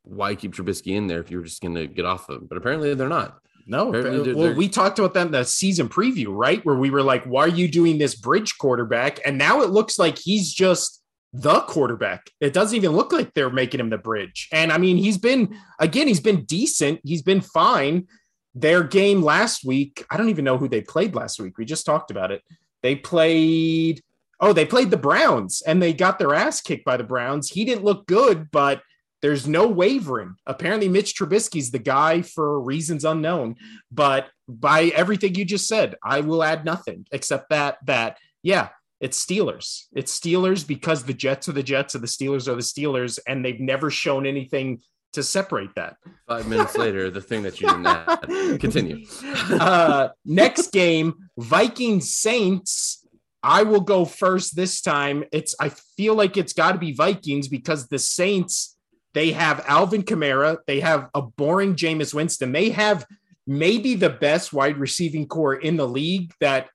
why keep Trubisky in there if you're just gonna get off of him? But apparently they're not. No, Apparently but- they're- well, they're- we talked about that in the season preview, right? Where we were like, why are you doing this bridge quarterback? And now it looks like he's just the quarterback. It doesn't even look like they're making him the bridge. And I mean, he's been, again, he's been decent. He's been fine. Their game last week, I don't even know who they played last week. We just talked about it. They played, oh, they played the Browns and they got their ass kicked by the Browns. He didn't look good, but there's no wavering. Apparently, Mitch Trubisky's the guy for reasons unknown. But by everything you just said, I will add nothing except that that yeah, it's Steelers. It's Steelers because the Jets are the Jets and the Steelers are the Steelers, and they've never shown anything to separate that. Five minutes later, the thing that you didn't add. *laughs* Continue. uh, next game, Vikings Saints. I will go first this time. It's I feel like it's got to be Vikings because the Saints they have Alvin Kamara, they have a boring Jameis Winston, they have maybe the best wide receiving core in the league that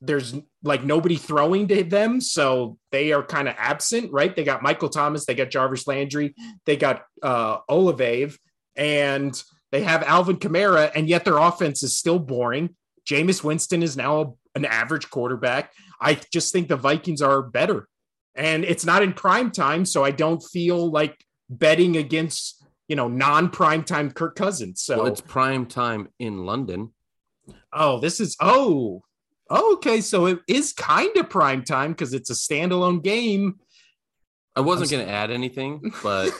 there's like nobody throwing to them, so they are kind of absent, right? They got Michael Thomas, they got Jarvis Landry, they got uh Olave, and they have Alvin Kamara, and yet their offense is still boring. Jameis Winston is now an average quarterback. I just think the Vikings are better. And it's not in prime time, so I don't feel like betting against, you know, non-prime time Kirk Cousins. So well, it's prime time in London. Oh, this is oh. Okay, so it is kind of prime time because it's a standalone game. I wasn't going to add anything, *laughs* but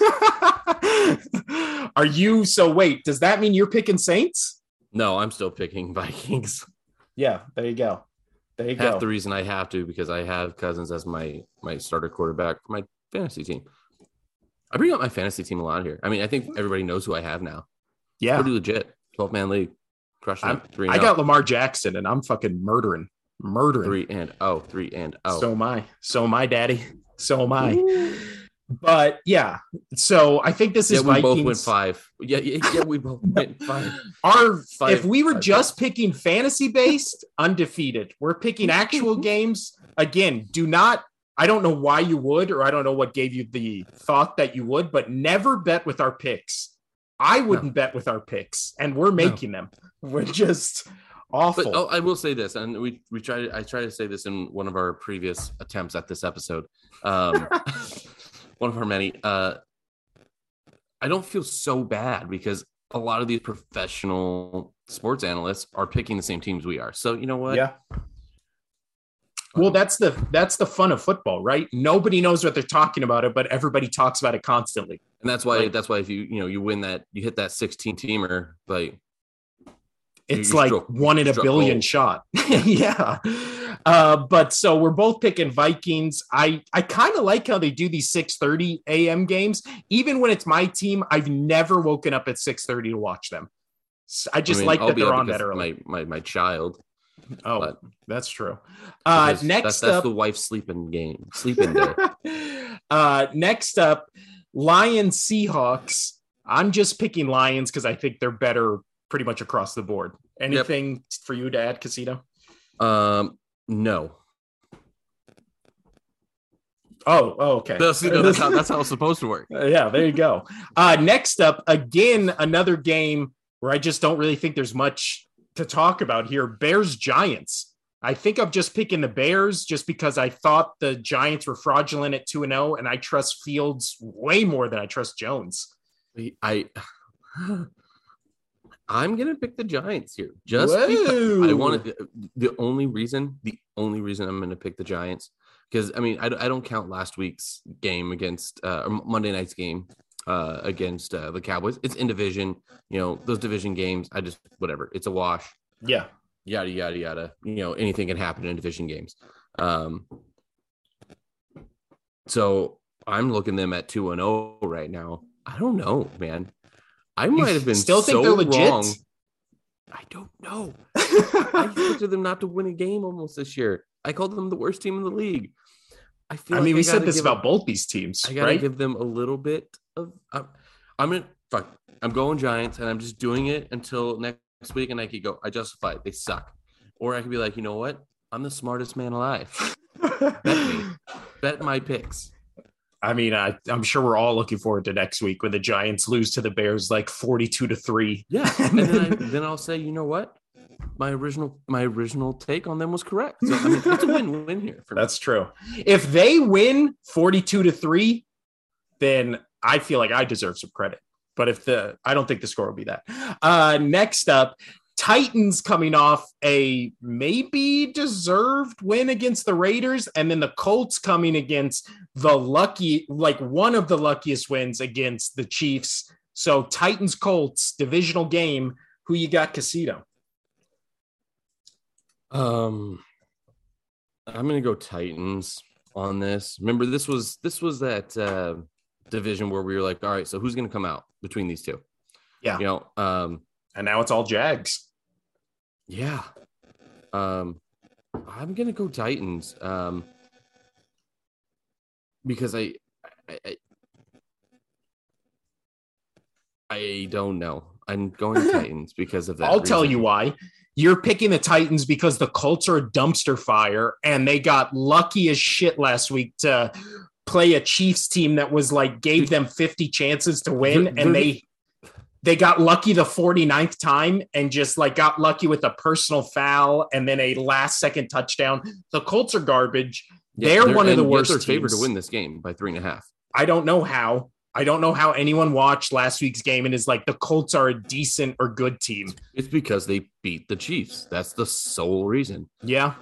are you so wait, does that mean you're picking Saints? No, I'm still picking *laughs* Vikings. Yeah, there you go. There you Half go. the reason I have to because I have Cousins as my my starter quarterback for my fantasy team. I bring up my fantasy team a lot here. I mean, I think everybody knows who I have now. yeah. Pretty legit. 12 man league. Crushing I'm-. Three I oh. got oh. Lamar Jackson and I'm fucking murdering. Murdering. three and oh, three and oh. So am I. So am I, daddy. So am I. But yeah. So I think this yeah, is we both went five. Yeah, yeah, yeah we both *laughs* went five. Our Five- if we were five just picking fantasy based, *laughs* undefeated. We're picking actual *laughs* games. Again, do not I don't know why you would, or I don't know what gave you the thought that you would, but never bet with our picks. I wouldn't bet with our picks, and we're making them. *laughs* We're just awful. But oh, I will say this, and we we tried. I tried to say this in one of our previous attempts at this episode. Um, *laughs* one of our many. Uh, I don't feel so bad because a lot of these professional sports analysts are picking the same teams we are. So you know what? Yeah. Well, that's the that's the fun of football, right? Nobody knows what they're talking about it, but everybody talks about it constantly. and that's why Like- that's why if you you know you win that you hit that sixteen teamer, like It's you like struck- one in a billion gold. shot. *laughs* *laughs* yeah. Uh, but so we're both picking Vikings. I I kind of like how they do these 6:30 a.m. games. Even when it's my team, I've never woken up at 6:30 to watch them. I just I mean, like I'll that they're on that early. My my my child. Oh, but- that's true. Uh, next that's, that's up, the wife sleeping game, sleeping day. *laughs* uh, next up, Lions Seahawks. I'm just picking Lions because I think they're better pretty much across the board. Anything for you to add, Casino? um, no. Oh, oh okay. That's, that's, how, that's how it's supposed to work. *laughs* Uh, yeah, there you go. Uh, next up, again, another game where I just don't really think there's much to talk about here. Bears Giants. I think I'm just picking the Bears just because I thought the Giants were fraudulent at 2 and 0, and I trust Fields way more than I trust Jones. I *sighs* I'm gonna pick the Giants here. Just I Whoa. want to. The only reason, the only reason I'm gonna pick the Giants, because I mean, I, I don't count last week's game against uh, or Monday night's game uh, against uh, the Cowboys. It's in division. You know, those division games. I just whatever. It's a wash. Yeah. Yada yada yada. You know, anything can happen in division games. Um. So I'm looking them at two and zero right now. I don't know, man. I might have been still think so they're legit? wrong. I don't know. I expected them not to win a game almost this year. I called them the worst team in the league. I feel. I like mean, we said this about them- both these teams, I gotta right? give them a little bit of. I'm, I'm gonna fuck. I'm going Giants, and I'm just doing it until next week, and I could go. I justify it. They suck, or I could be like, you know what? I'm the smartest man alive. *laughs* Bet me. Bet my picks. I mean, I, I'm sure we're all looking forward to next week when the Giants lose to the Bears like 42 to 3. Yeah, *laughs* and then, I, then I'll say, you know what? My original my original take on them was correct. So I mean, it's a win-win here. For *laughs* me. That's true. If they win 42 to 3, then I feel like I deserve some credit. But if the I don't think the score will be that. Uh next up, Titans coming off a maybe deserved win against the Raiders, and then the Colts coming against the lucky, like one of the luckiest wins against the Chiefs. So Titans Colts divisional game. Who you got, Casino? Um, I'm gonna go Titans on this. Remember, this was this was that uh, division where we were like, all right, so who's going to come out between these two? Yeah. You know, um, And now it's all Jags. yeah. Um, I'm going to go Titans. Um, because I, I, I, I don't know. I'm going *laughs* Titans because of that. I'll tell you why. You're picking the Titans because the Colts are a dumpster fire and they got lucky as shit last week to play a Chiefs team that was like gave them 50 chances to win and they they got lucky the 49th time and just like got lucky with a personal foul and then a last second touchdown. The Colts are garbage. Yeah, they're one of the worst They're favored to win this game by three and a half. I don't know how. I don't know how anyone watched last week's game and is like the Colts are a decent or good team. It's because they beat the Chiefs. That's the sole reason. Yeah.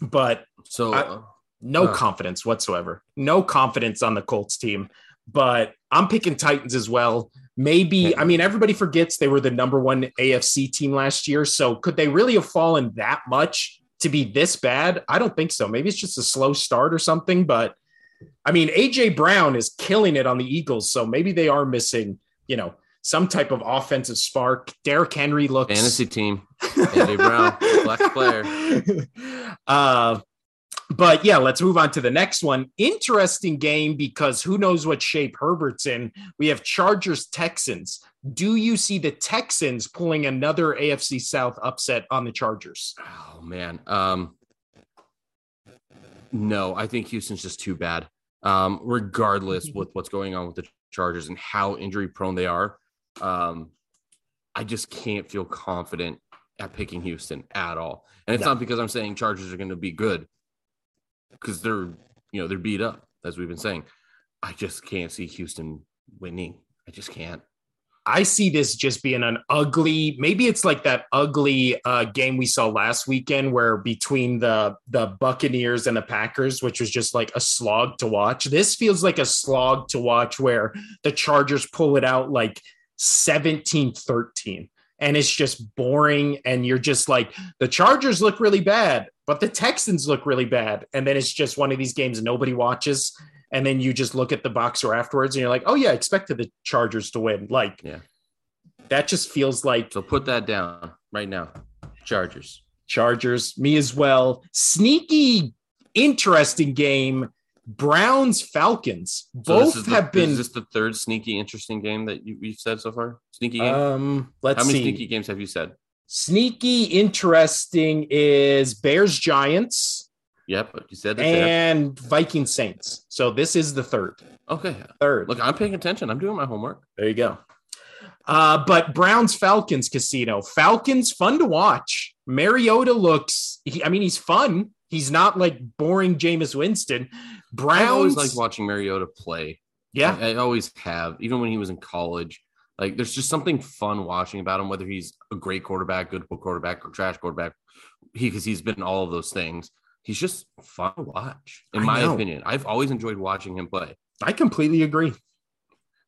But So I- uh, no Huh. confidence whatsoever. No confidence on the Colts team. But I'm picking Titans as well. Maybe, I mean, everybody forgets they were the number one AFC team last year. So could they really have fallen that much to be this bad? I don't think so. Maybe it's just a slow start or something. But I mean, AJ Brown is killing it on the Eagles. So maybe they are missing, you know, some type of offensive spark. Derrick Henry looks fantasy team, AJ Brown, black player. *laughs* Uh, but yeah, let's move on to the next one. Interesting game because who knows what shape Herbert's in. We have Chargers Texans. Do you see the Texans pulling another AFC South upset on the Chargers? Oh man. Um no, I think Houston's just too bad. Um, regardless with what's going on with the Chargers and how injury prone they are. Um, I just can't feel confident at picking Houston at all. And it's No. not because I'm saying Chargers are going to be good, because they're you know they're beat up as we've been saying. I just can't see Houston winning. I just can't. I see this just being an ugly, maybe it's like that ugly uh, game we saw last weekend where between the the Buccaneers and the Packers, which was just like a slog to watch. This feels like a slog to watch where the Chargers pull it out like 17-13 and it's just boring and you're just like the Chargers look really bad, but the Texans look really bad and then it's just one of these games nobody watches and then you just look at the boxer afterwards and you're like, "Oh yeah, I expected the Chargers to win." Like Yeah. that just feels like So put that down right now. Chargers. Chargers, me as well. Sneaky, interesting game. Browns, Falcons. Both the, have been. Is this the third sneaky, interesting game that you, you've said so far? Sneaky game. um, let's How many see. sneaky games have you said? Sneaky, interesting is Bears, Giants, Yep, but you said that. there. and Viking Saints. So this is the third. Okay, Third. look, I'm paying attention. I'm doing my homework. There you go. Uh, but Browns Falcons Casino. Falcons fun to watch. Mariota looks. He, I mean, he's fun. He's not like boring Jameis Winston. Browns. I always like watching Mariota play. yeah, I, I always have, even when he was in college. Like, there's just something fun watching about him, whether he's a great quarterback, good quarterback, or trash quarterback. He because he's been all of those things. He's just fun to watch, in I my know. opinion. I've always enjoyed watching him play. I completely agree.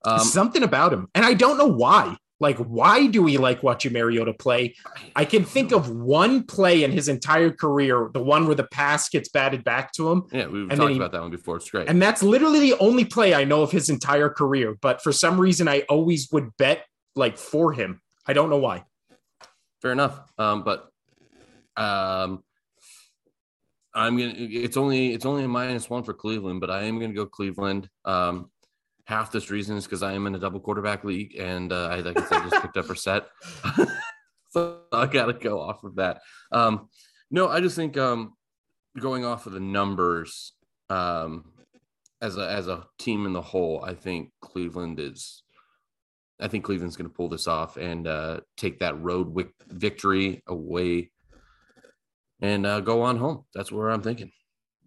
Um, Something about him, and I don't know why. Like, why do we like watching Mariota play? I can think of one play in his entire career, the one where the pass gets batted back to him, yeah, we've talked he- about that one before. It's great. And that's literally the only play I know of his entire career. But for some reason, I always would bet like for him. I don't know why. Fair enough. Um, but um, I'm gonna. It's only it's only a minus one for Cleveland, but I am gonna go Cleveland. Um, half this reason is because I am in a double quarterback league, and uh, I like I said, just picked up Brissett, *laughs* so I gotta go off of that. Um, no, I just think um, going off of the numbers, um, as a as a team in the whole, I think Cleveland is. I think Cleveland's going to pull this off and uh, take that road victory away and uh, go on home. That's where I'm thinking.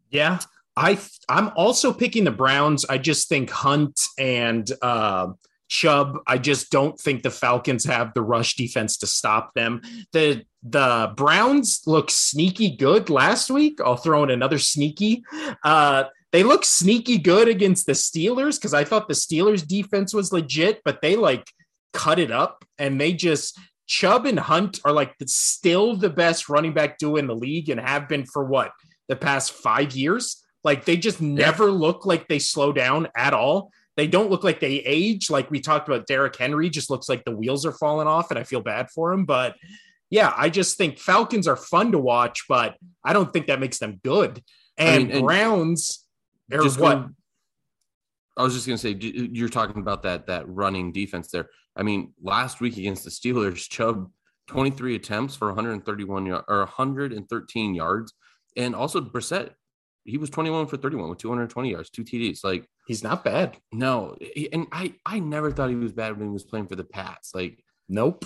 Yeah. I I'm also picking the Browns. I just think Hunt and uh, Chubb. I just don't think the Falcons have the rush defense to stop them. The the Browns look sneaky good last week. I'll throw in another sneaky. Uh, they look sneaky good against the Steelers because I thought the Steelers defense was legit, but they like cut it up and they just Chubb and Hunt are like the, still the best running back duo in the league and have been for what the past five years. Like they just never look like they slow down at all. They don't look like they age. Like we talked about, Derrick Henry just looks like the wheels are falling off, and I feel bad for him. But yeah, I just think Falcons are fun to watch, but I don't think that makes them good. And, I mean, and Browns, or what? Going, I was just going to say, you're talking about that that running defense there. I mean, last week against the Steelers, Chubb 23 attempts for 131 or 113 yards, and also Brissett, he was 21 for 31 with 220 yards, two TDs. Like he's not bad. No, and I I never thought he was bad when he was playing for the Pats. Like nope,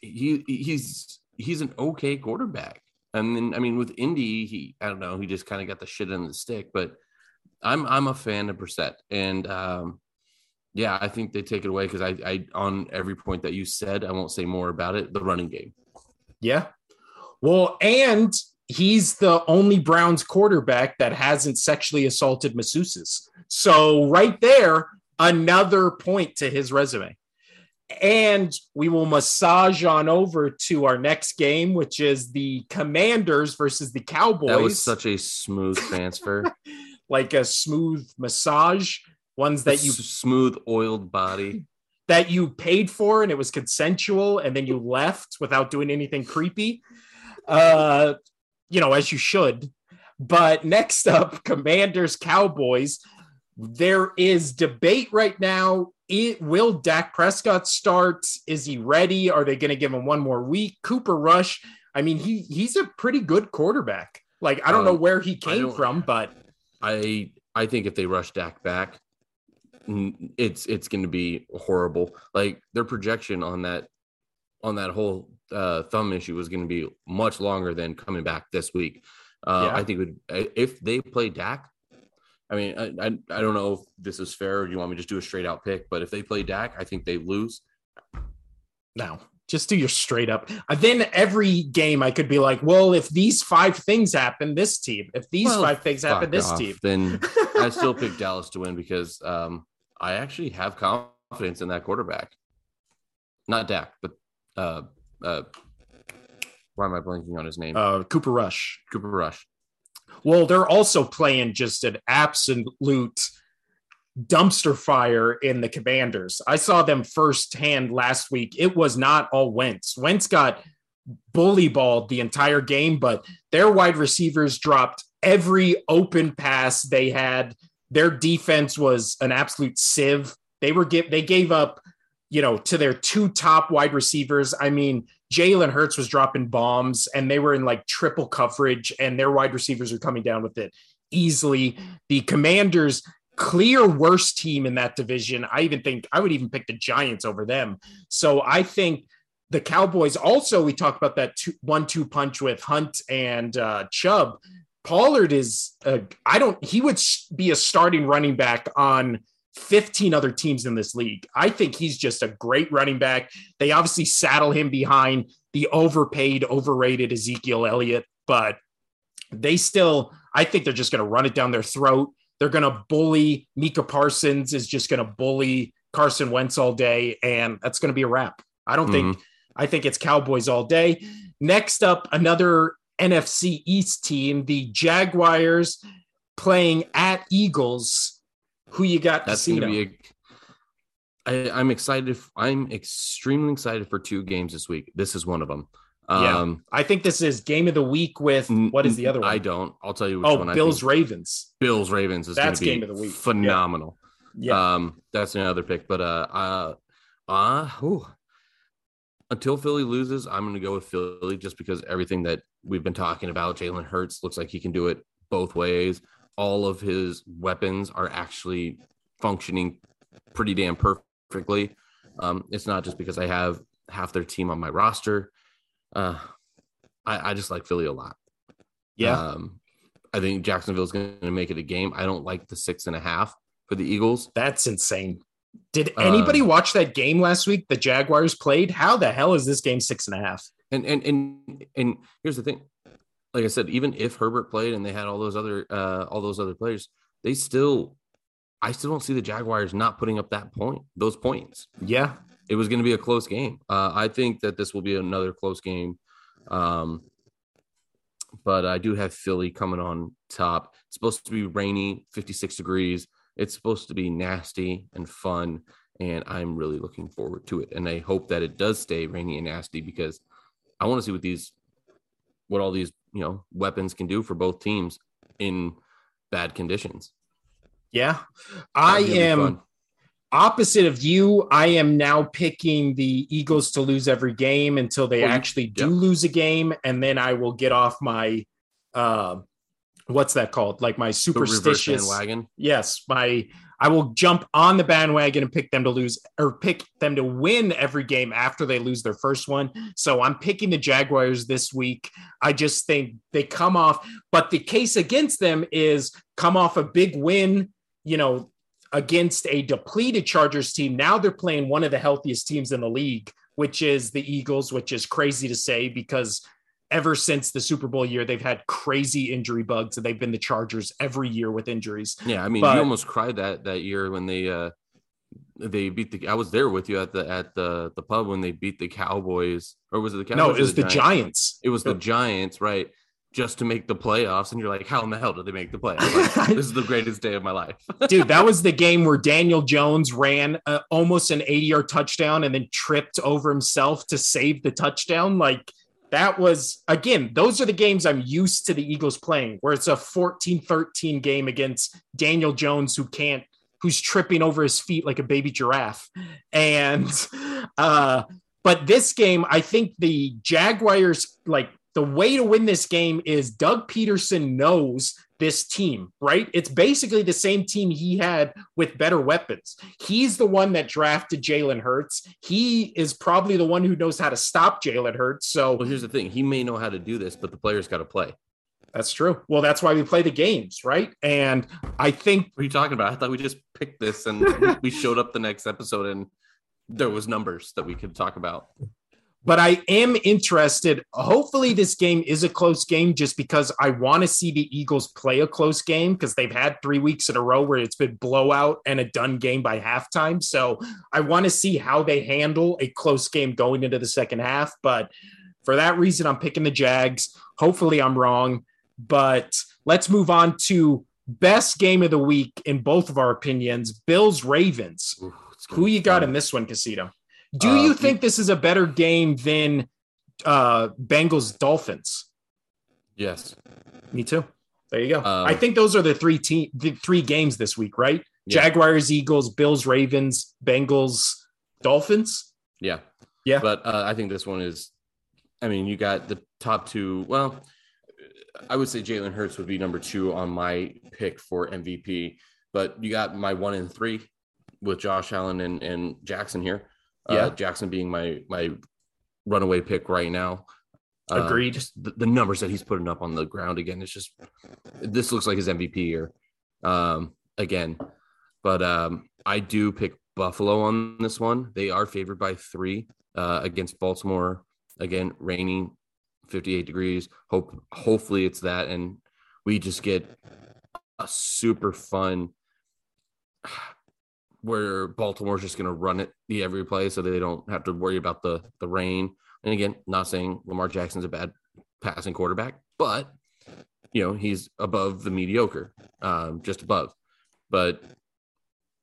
he he's he's an okay quarterback. And then I mean with Indy, he I don't know, he just kind of got the shit in the stick, but I'm I'm a fan of Brissett, and um, yeah, I think they take it away because I, I on every point that you said, I won't say more about it. The running game. Yeah. Well, and he's the only Browns quarterback that hasn't sexually assaulted masseuses. So right there, another point to his resume. And we will massage on over to our next game, which is the Commanders versus the Cowboys. That was such a smooth transfer. *laughs* like a smooth massage, ones that you smooth oiled body *laughs* that you paid for and it was consensual and then you left without doing anything creepy. Uh, you know, as you should. But next up, *laughs* Commanders Cowboys. There is debate right now. It, will Dak Prescott start? Is he ready? Are they going to give him one more week? Cooper Rush. I mean, he he's a pretty good quarterback. Like I don't um, know where he came from, but I I think if they rush Dak back, it's it's going to be horrible. Like their projection on that on that whole uh, thumb issue was going to be much longer than coming back this week. Uh, yeah. I think would, if they play Dak, I mean, I, I, I don't know if this is fair. Or you want me to just do a straight out pick? But if they play Dak, I think they lose. No, just do your straight up. Uh, then every game I could be like, well, if these five things happen, this team. If these well, five things happen, this off. team. Then I *laughs* still pick Dallas to win because um, I actually have confidence in that quarterback. Not Dak, but uh, uh, why am I blanking on his name? Uh, Cooper Rush. Cooper Rush. Well, they're also playing just an absolute dumpster fire in the Commanders. I saw them firsthand last week. It was not all Wentz. Wentz got bully balled the entire game, but their wide receivers dropped every open pass they had. Their defense was an absolute sieve. They were give they gave up, you know, to their two top wide receivers. I mean, Jalen Hurts was dropping bombs and they were in like triple coverage and their wide receivers are coming down with it easily. The Commanders clear worst team in that division. I even think I would even pick the Giants over them. So I think the Cowboys also, we talk about that two, one two punch with Hunt and uh, Chubb. Pollard is, uh, I don't, he would be a starting running back on 15 other teams in this league. I think he's just a great running back. They obviously saddle him behind the overpaid, overrated Ezekiel Elliott, but they still, I think they're just going to run it down their throat. They're going to bully Micah Parsons is just going to bully Carson Wentz all day, and that's going to be a wrap. I don't mm-hmm. think. I think it's Cowboys all day. Next up, another NFC East team, the Jaguars playing at Eagles. Who you got? That's going to be. A, I, I'm excited. I'm extremely excited for two games this week. This is one of them. Yeah, um, I think this is game of the week with what is the other one? I don't. I'll tell you. Which oh, one Bills Ravens. Bills Ravens is that's game of the week. Phenomenal. Yeah. yeah. Um, that's another pick. But uh, uh, uh until Philly loses, I'm going to go with Philly just because everything that we've been talking about, Jalen Hurts looks like he can do it both ways. All of his weapons are actually functioning pretty damn perfectly. Um, it's not just because I have half their team on my roster uh, I, I just like Philly a lot. Yeah. Um, I think Jacksonville's going to make it a game. I don't like the six and a half for the Eagles. That's insane. Did anybody uh, watch that game last week? The Jaguars played. How the hell is this game six and a half? And and and and here's the thing. Like I said, even if Herbert played and they had all those other uh all those other players, they still I still don't see the Jaguars not putting up that point, those points. Yeah it was going to be a close game. Uh, I think that this will be another close game. Um, but I do have Philly coming on top. It's supposed to be rainy, 56 degrees. It's supposed to be nasty and fun, and I'm really looking forward to it. And I hope that it does stay rainy and nasty because I want to see what these, what all these you know weapons can do for both teams in bad conditions. Yeah, I am opposite of you. I am now picking the Eagles to lose every game until they actually do lose a game, and then I will get off my. Uh, what's that called? Like my superstitious wagon. Yes, my I will jump on the bandwagon and pick them to lose or pick them to win every game after they lose their first one. So I'm picking the Jaguars this week. I just think they come off, but the case against them is come off a big win, you know, against a depleted Chargers team. Now they're playing one of the healthiest teams in the league, which is the Eagles, which is crazy to say because ever since the Super Bowl year, they've had crazy injury bugs, and they've been the Chargers every year with injuries. Yeah, I mean, but, you almost cried that that year when they uh they beat the. I was there with you at the at the the pub when they beat the Cowboys, or was it the Cowboys? No, it was the, the Giants? Giants? It was the Giants, right? Just to make the playoffs, and you're like, how in the hell did they make the playoffs? *laughs* Like, this is the greatest day of my life, *laughs* dude. That was the game where Daniel Jones ran uh, almost an 80 yard touchdown and then tripped over himself to save the touchdown. Like that was again those are the games i'm used to the eagles playing where it's a 14-13 game against daniel jones who can't who's tripping over his feet like a baby giraffe. And uh but this game i think the jaguars like the way to win this game is doug pederson knows this team, right? It's basically the same team he had with better weapons. He's the one that drafted Jalen Hurts. He is probably the one who knows how to stop Jalen Hurts. So, well, here's the thing he may know how to do this, but the players got to play. That's true. Well, that's why we play the games, right? And I think. What are you talking about? I thought we just picked this and *laughs* we showed up the next episode and there was numbers that we could talk about but I am interested. Hopefully, this game is a close game just because I want to see the Eagles play a close game because they've had three weeks in a row where it's been blowout and a done game by halftime. So I want to see how they handle a close game going into the second half. But for that reason, I'm picking the Jags. Hopefully, I'm wrong. But let's move on to best game of the week in both of our opinions Bills Ravens. Who you got in this one, Casino? Do uh, you think this is a better game than uh, Bengals Dolphins? Yes. Me too. There you go. Uh, I think those are the three team the three games this week, right? Yeah. Jaguars, Eagles, Bills, Ravens, Bengals, Dolphins. Yeah. Yeah. But uh, I think this one is I mean, you got the top two. Well, I would say Jalen Hurts would be number two on my pick for MVP, but you got my one and three with Josh Allen and, and Jackson here. Uh, yeah, uh, Jackson being my my runaway pick right now. Uh, Agreed. Uh, just the, the, numbers that he's putting up on the ground again. It's just this looks like his MVP year um, again. But um, I do pick Buffalo on this one. They are favored by three uh, against Baltimore. Again, raining, 58 degrees. Hope hopefully it's that, and we just get a super fun where Baltimore's just going to run it the every play so they don't have to worry about the the rain. And again, not saying Lamar Jackson's a bad passing quarterback, but you know he's above the mediocre, um, just above. But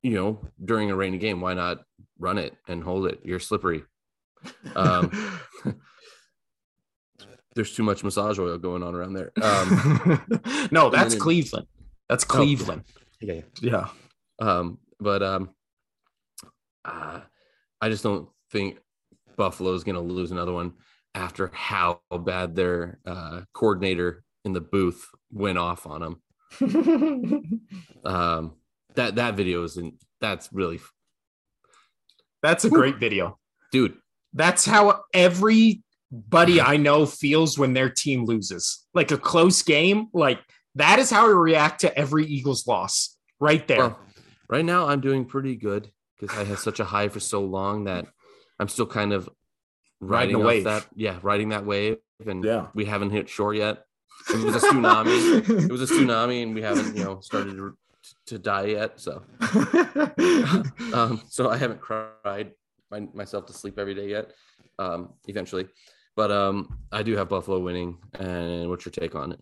you know, during a rainy game, why not run it and hold it? You're slippery. Um, *laughs* there's too much massage oil going on around there. *laughs* Um, no, that's Cleveland. That's oh, Cleveland. Oh, yeah, yeah. Um, but um, uh, I just don't think Buffalo is going to lose another one after how bad their uh, coordinator in the booth went off on them. *laughs* um, that that video isn't. That's really. That's a great video, dude. That's how everybody I know feels when their team loses. Like a close game, like that is how I react to every Eagles loss. Right there. Well, right now, I'm doing pretty good because I had such a high for so long that I'm still kind of riding, riding that. Yeah, riding that wave, and yeah. we haven't hit shore yet. It was a tsunami. it was a tsunami, and we haven't, you know, started to, to die yet. So, *laughs* um, so I haven't cried my, myself to sleep every day yet. Um, eventually, but um, I do have Buffalo winning. And what's your take on it?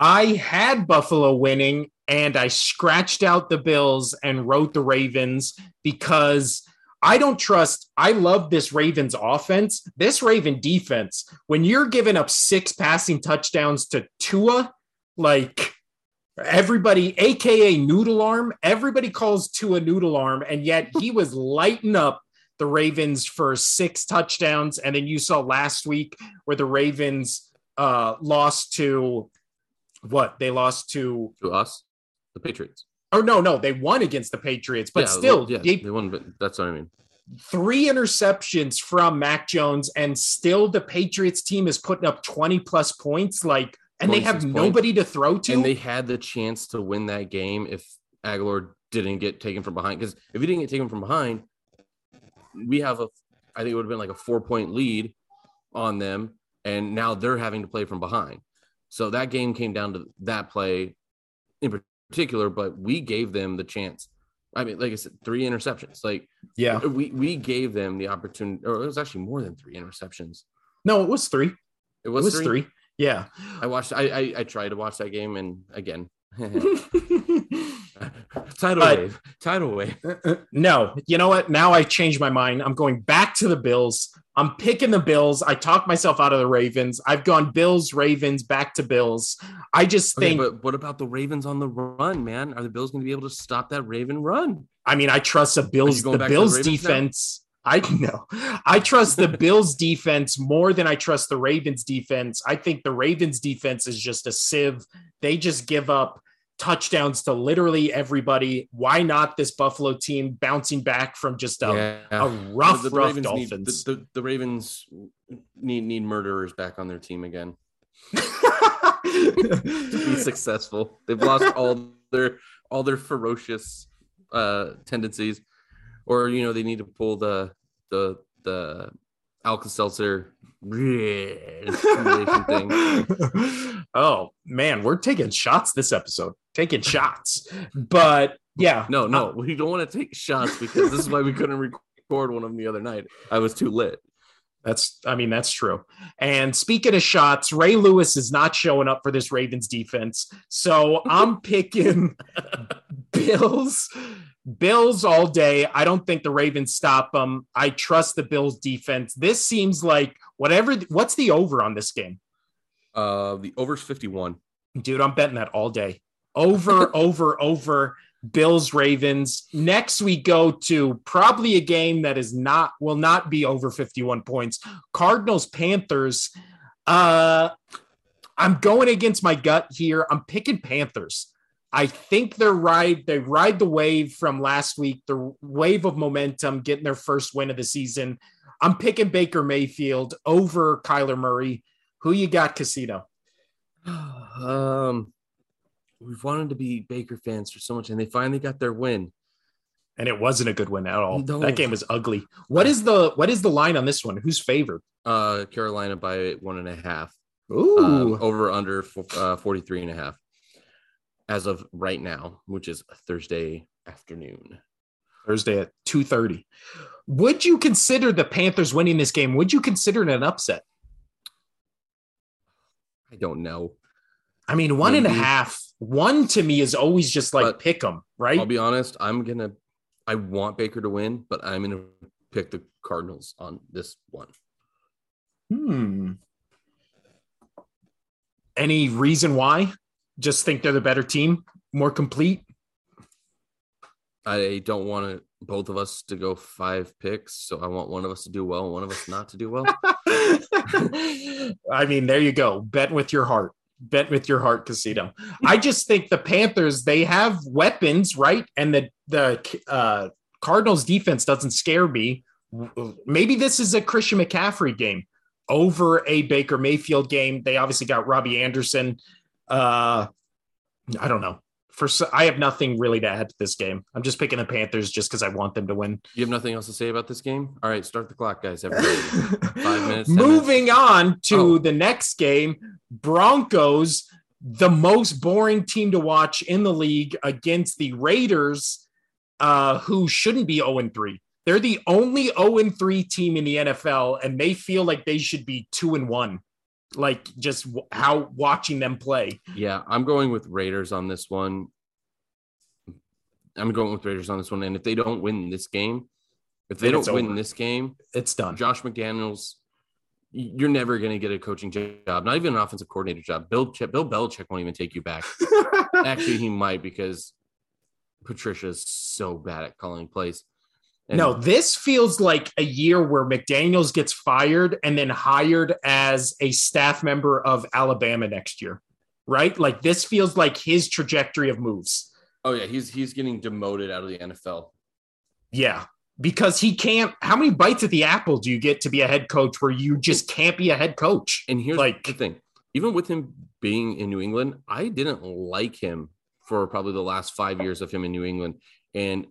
I had Buffalo winning and I scratched out the Bills and wrote the Ravens because I don't trust. I love this Ravens offense. This Raven defense, when you're giving up six passing touchdowns to Tua, like everybody, AKA Noodle Arm, everybody calls Tua Noodle Arm, and yet he *laughs* was lighting up the Ravens for six touchdowns. And then you saw last week where the Ravens uh, lost to what? They lost to to us, the Patriots. Oh no, no, they won against the Patriots, but Yeah, still, yeah, they, they won. But that's what I mean. three interceptions from Mac Jones, and still the Patriots team is putting up 20 plus points. Like, and they have 26 points. nobody to throw to. And they had the chance to win that game if Agholor didn't get taken from behind. Because if he didn't get taken from behind, we have a, I think it would have been like a four point lead on them. And now they're having to play from behind. So that game came down to that play in particular, but we gave them the chance. I mean, like I said, three interceptions. Like yeah, we, we gave them the opportunity, or it was actually more than three interceptions. no, it was three. It It was, was, three. three. Yeah. I watched. I, I I tried to watch that game, and again, *laughs* tidal But- wave, tidal wave. *laughs* no, you know what? Now I changed my mind. I'm going back to the Bills. I'm picking the Bills. I talked myself out of the Ravens. I've gone Bills, Ravens, back to Bills. I just Okay, think, but what about the Ravens on the run, man? Are the Bills going to be able to stop that Raven run? I mean, I trust the Bills, the to the Bills Ravens now? Defense. I *laughs* know. I trust the Bills defense more than I trust the Ravens defense. I think the Ravens defense is just a sieve. They just give up touchdowns to literally everybody. Why not this Buffalo team bouncing back from just a, a rough, The- the rough Ravens need- Dolphins? the, the, the Ravens need need murderers back on their team again *laughs* to be successful. They've lost all their all their ferocious uh tendencies, or you know they need to pull the the the Alka Seltzer thing. *laughs* oh man, we're taking shots this episode. Taking shots. But yeah. No, no, uh, we don't want to take shots because this is why we couldn't record one of them the other night. I was too lit. That's, I mean, that's true. And speaking of shots, Ray Lewis is not showing up for this Ravens defense. So I'm *laughs* picking Bills, Bills all day. I don't think the Ravens stop them. I trust the Bills defense. This seems like whatever, what's the over on this game? Uh, the over's fifty one. Dude, I'm betting that all day. Over, *laughs* over, over. Bills Ravens. Next we go to probably a game that is not will not be over 51 points. Cardinals Panthers. Uh I'm going against my gut here. I'm picking Panthers. I think they're right. They ride the wave from last week, the wave of momentum, getting their first win of the season. I'm picking Baker Mayfield over Kyler Murray. Who you got, Casino? *sighs* Um, we've wanted to be Baker fans for so much, and they finally got their win. and it wasn't a good win at all. No. That game was ugly. What is the what is the line on this one? Who's favored? Uh, Carolina by one and a half. Ooh, Um, over under uh, 43 and a half as of right now, which is Thursday afternoon. Thursday at two thirty. Would you consider the Panthers winning this game? Would you consider it an upset? I don't know. I mean, one and a Maybe. half. One to me is always just like But them, right? I'll be honest. I'm gonna. I want Baker to win, but I'm gonna pick the Cardinals on this one. hmm. Any reason why? Just think they're the better team, more complete. I don't want both of us to go five picks, so I want one of us to do well, and one of us not to do well. *laughs* I mean, there you go. Bet with your heart. Bet with your heart, Casino. I just think the Panthers they have weapons, right? And the the uh, Cardinals defense doesn't scare me. Maybe this is a Christian McCaffrey game over a Baker Mayfield game. They obviously got Robbie Anderson. Uh, I don't know. For I have nothing really to add to this game. I'm just picking the Panthers just because I want them to win. You have nothing else to say about this game? All right, start the clock, guys. *laughs* Five minutes, 10 Moving on to Oh. the next game, Broncos, the most boring team to watch in the league against the Raiders, uh, who shouldn't be 0 3. They're the only 0 3 team in the NFL, and they feel like they should be 2 and 1. Like just how watching them play. Yeah, I'm going with Raiders on this one. I'm going with Raiders on this one. And if they don't win this game, if they don't it's win this game, It's done. Josh McDaniels, you're never going to get a coaching job, not even an offensive coordinator job. Bill Bill Belichick won't even take you back. *laughs* Actually, he might because Patricia is so bad at calling plays. And no, this feels like a year where McDaniels gets fired and then hired as a staff member of Alabama next year, right? Like this feels like his trajectory of moves. Oh yeah, he's he's getting demoted out of the NFL. Yeah. Because he can't, how many bites at the apple do you get to be a head coach where you just can't be a head coach? And here's Like- the thing: even with him being in New England, I didn't like him for probably the last five years of him in New England. And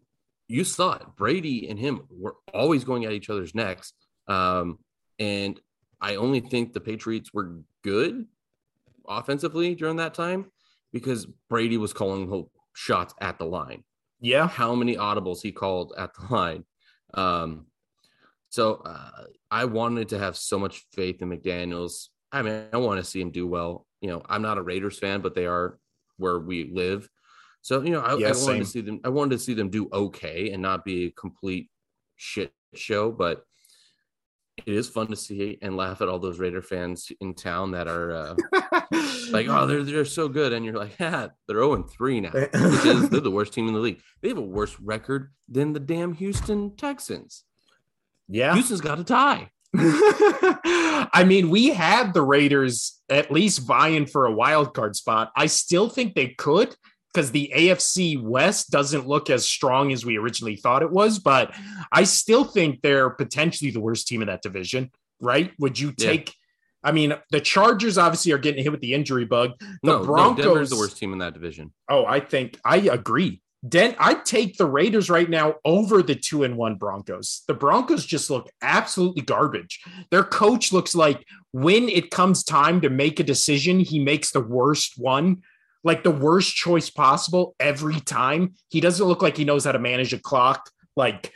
you saw it. Brady and him were always going at each other's necks. Um, and I only think the Patriots were good offensively during that time because Brady was calling ho- shots at the line. Yeah. How many audibles he called at the line. Um, so uh, I wanted to have so much faith in McDaniels. I mean, I want to see him do well. You know, I'm not a Raiders fan, but they are where we live. So you know, I, Yeah, I wanted same. to see them. I wanted to see them do okay and not be a complete shit show. But it is fun to see and laugh at all those Raider fans in town that are uh, *laughs* like, oh, they're they're so good, and you're like, yeah, they're 0 3 now, which is they're the *laughs* worst team in the league. They have a worse record than the damn Houston Texans. yeah. Houston's got a tie. *laughs* I mean, we had the Raiders at least vying for a wild card spot. I still think they could because the AFC West doesn't look as strong as we originally thought it was, but I still think they're potentially the worst team in that division, right? Would you Yeah. take I mean, the Chargers obviously are getting hit with the injury bug. The no, Broncos no, Denver's the worst team in that division. Oh, I think I agree. Den I'd take the Raiders right now over the two and one Broncos. The Broncos just look absolutely garbage. Their coach looks like when it comes time to make a decision, he makes the worst one, like the worst choice possible every time. He doesn't look like he knows how to manage a clock. Like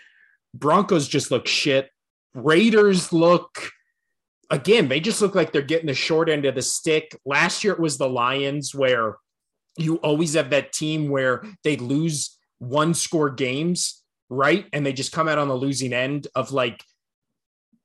Broncos just look shit. Raiders look again, they just look like they're getting the short end of the stick. Last year it was the Lions where you always have that team where they lose one score games, right? And they just come out on the losing end of like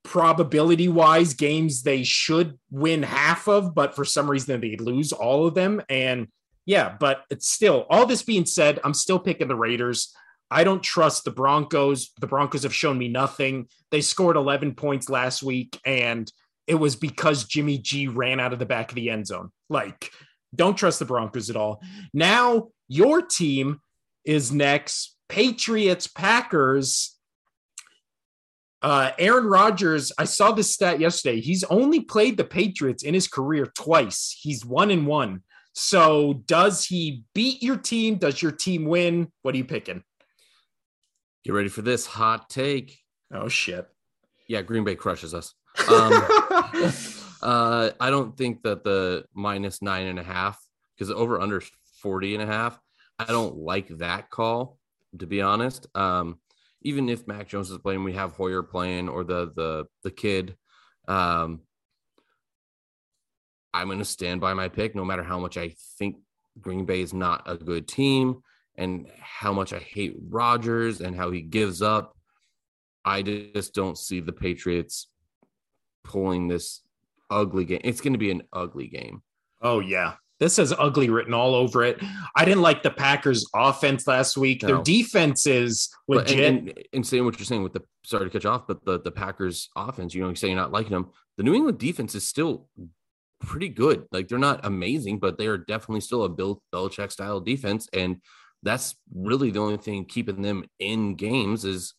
probability wise games they should win half of, but for some reason they lose all of them. And yeah, but it's still all this being said, I'm still picking the Raiders. I don't trust the Broncos. The Broncos have shown me nothing. They scored 11 points last week, and it was because Jimmy G ran out of the back of the end zone. Like, don't trust the Broncos at all. Now, your team is next Patriots, Packers. Uh, Aaron Rodgers, I saw this stat yesterday. He's only played the Patriots in his career twice. He's one and one. So, does he beat your team? Does your team win? What are you picking? Get ready for this hot take. Oh, shit. Yeah, Green Bay crushes us. Um, *laughs* uh, I don't think that the minus nine and a half, because over under 40 and a half, I don't like that call, to be honest. Um, even if Mac Jones is playing, we have Hoyer playing or the the the kid. Um, I'm going to stand by my pick, no matter how much I think Green Bay is not a good team, and how much I hate Rodgers and how he gives up. I just don't see the Patriots pulling this ugly game. It's going to be an ugly game. oh, yeah. This has ugly written all over it. I didn't like the Packers' offense last week. Their No. defense is legit. and, and, and saying what you're saying with the sorry to you off, but the the Packers offense, you know, you say you're not liking them. The New England defense is still pretty good. Like they're not amazing, but they are definitely still a Bill Belichick style defense, and that's really the only thing keeping them in games is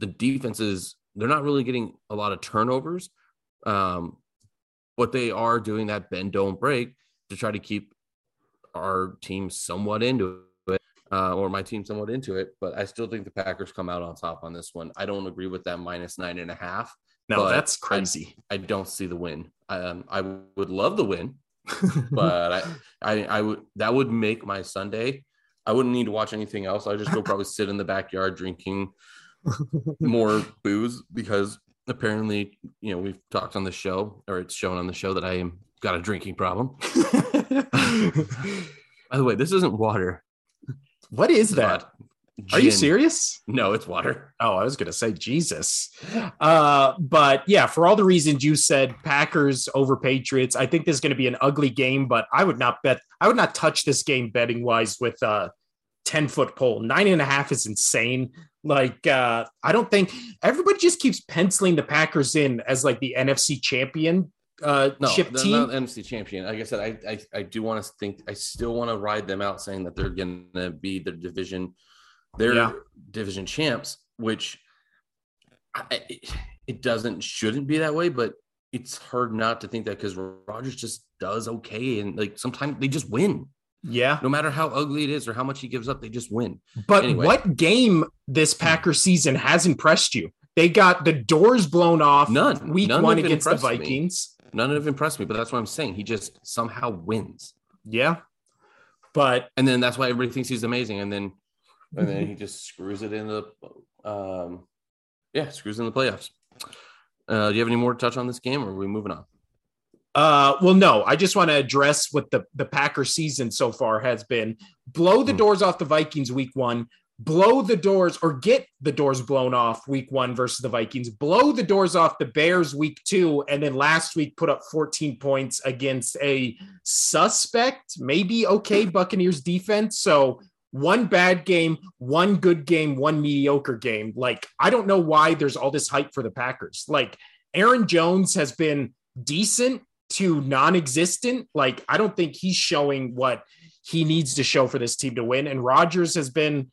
the defenses. They're not really getting a lot of turnovers, um, but they are doing that bend don't break to try to keep our team somewhat into it uh, or my team somewhat into it, but I still think the Packers come out on top on this one. I don't agree with that minus nine and a half. No, but that's crazy. I don't see the win. Um, I would love the win, but I, I, I would that would make my Sunday. I wouldn't need to watch anything else. I'd just go probably *laughs* sit in the backyard drinking more booze because apparently, you know, we've talked on the show, or it's shown on the show that I am got a drinking problem. *laughs* By the way, this isn't water. what is that? Are you serious? No, it's water. Oh, I was gonna say Jesus. Uh, but yeah, for all the reasons you said, Packers over Patriots. I think this is gonna be an ugly game, but I would not bet I would not touch this game betting wise with a 10 foot pole. Nine and a half is insane. Like uh, I don't think everybody just keeps penciling the Packers in as like the NFC champion uh No, chip they're team. not NFC champion. Like I said, I I, I do want to think. I still want to ride them out, saying that they're going to be the division, they're Yeah. division champs. Which I, it, doesn't shouldn't be that way, but it's hard not to think that because Rodgers just does okay, and like sometimes they just win, yeah. no matter how ugly it is or how much he gives up, they just win. But Anyway. what game this Packer season has impressed you? They got the doors blown off None. week None one against the impressed me. Vikings. None have impressed me, but that's what I'm saying. He just somehow wins, Yeah. But and then that's why everybody thinks he's amazing, and then and then he just screws it in the um yeah screws in the playoffs uh do you have any more to touch on this game or are we moving on uh well no, I just want to address what the the Packer season so far has been. Blow the Hmm. doors off the Vikings week 1, blow the doors or get the doors blown off week 1 versus the Vikings. Blow the doors off the Bears week 2 and then last week put up 14 points against a suspect, maybe okay Buccaneers defense. So one bad game, one good game, one mediocre game. Like, I don't know why there's all this hype for the Packers. Like, Aaron Jones has been decent to non existent. Like, I don't think he's showing what he needs to show for this team to win. And Rodgers has been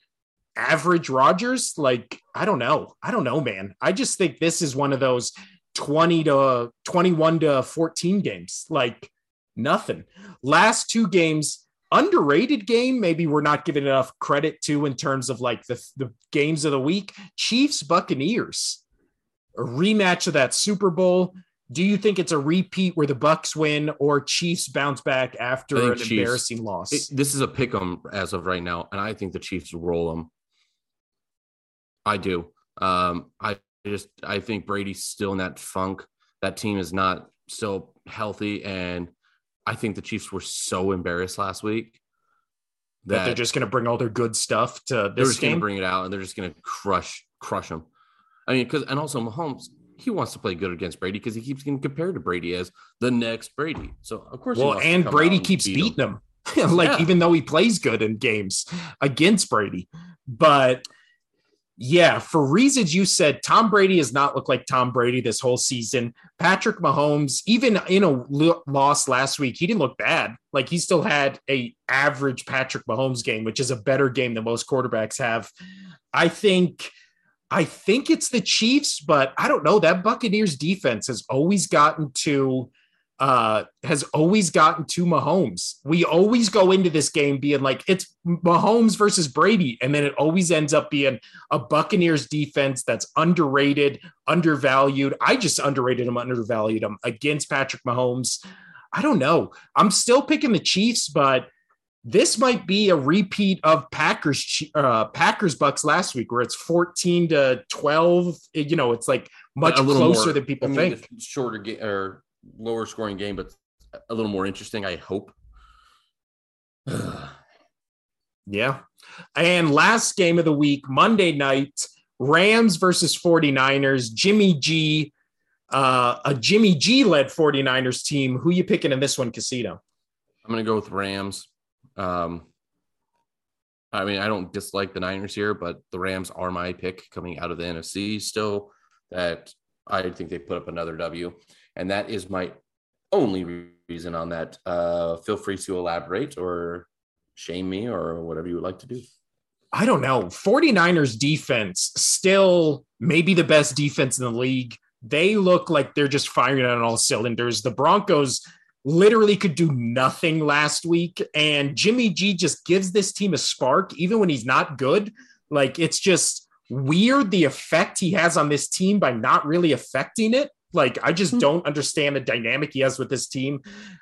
average Rodgers. Like, I don't know. I don't know, man. I just think this is one of those 20 to 21 to 14 games. Like, nothing. Last two games, underrated game. Maybe we're not giving enough credit to in terms of like the, the games of the week. Chiefs buccaneers a rematch of that super bowl. Do you think it's a repeat where the bucks win or chiefs bounce back after an Chiefs- embarrassing loss? It- this is a pick 'em as of right now and i think the chiefs roll them i do. Um i just i think brady's still in that funk. That team is not still healthy and i think the chiefs were so embarrassed last week that they're just going to bring all their good stuff to they're this just going to game bring it out and they're just going to crush crush them. I mean, because and also Mahomes, he wants to play good against Brady because he keeps getting compared to Brady as the next Brady. So of course, well and brady and keeps beat him. beating him *laughs* like Yeah. even though he plays good in games against Brady. But yeah, for reasons you said, Tom Brady has not looked like Tom Brady this whole season. Patrick Mahomes, even in a loss last week, he didn't look bad. Like he still had a average Patrick Mahomes game, which is a better game than most quarterbacks have. I think. I think it's the Chiefs, but I don't know. That Buccaneers defense has always gotten to uh has always gotten to Mahomes. We always go into this game being like it's Mahomes versus Brady and then it always ends up being a Buccaneers defense that's underrated, undervalued. I just underrated them, undervalued them against Patrick Mahomes. I don't know. I'm still picking the Chiefs, but this might be a repeat of Packers uh Packers Bucks last week where it's 14 to 12, you know, it's like much closer more- than people I mean, think. Shorter game or lower scoring game, but a little more interesting. I hope. *sighs* Yeah. And last game of the week, Monday night, Rams versus 49ers. Jimmy G, uh, a Jimmy G led 49ers team. Who you picking in this one, Casino? I'm going to go with Rams. Um, I mean, I don't dislike the Niners here, but the Rams are my pick coming out of the NFC still. That I think they put up another W, and that is my only reason on that. Uh, feel free to elaborate or shame me or whatever you would like to do. I don't know. 49ers defense still maybe the best defense in the league. They look like they're just firing on all cylinders. The Broncos literally could do nothing last week. And Jimmy G just gives this team a spark, even when he's not good. Like it's just weird the effect he has on this team by not really affecting it. Like I just don't understand the dynamic he has with this team.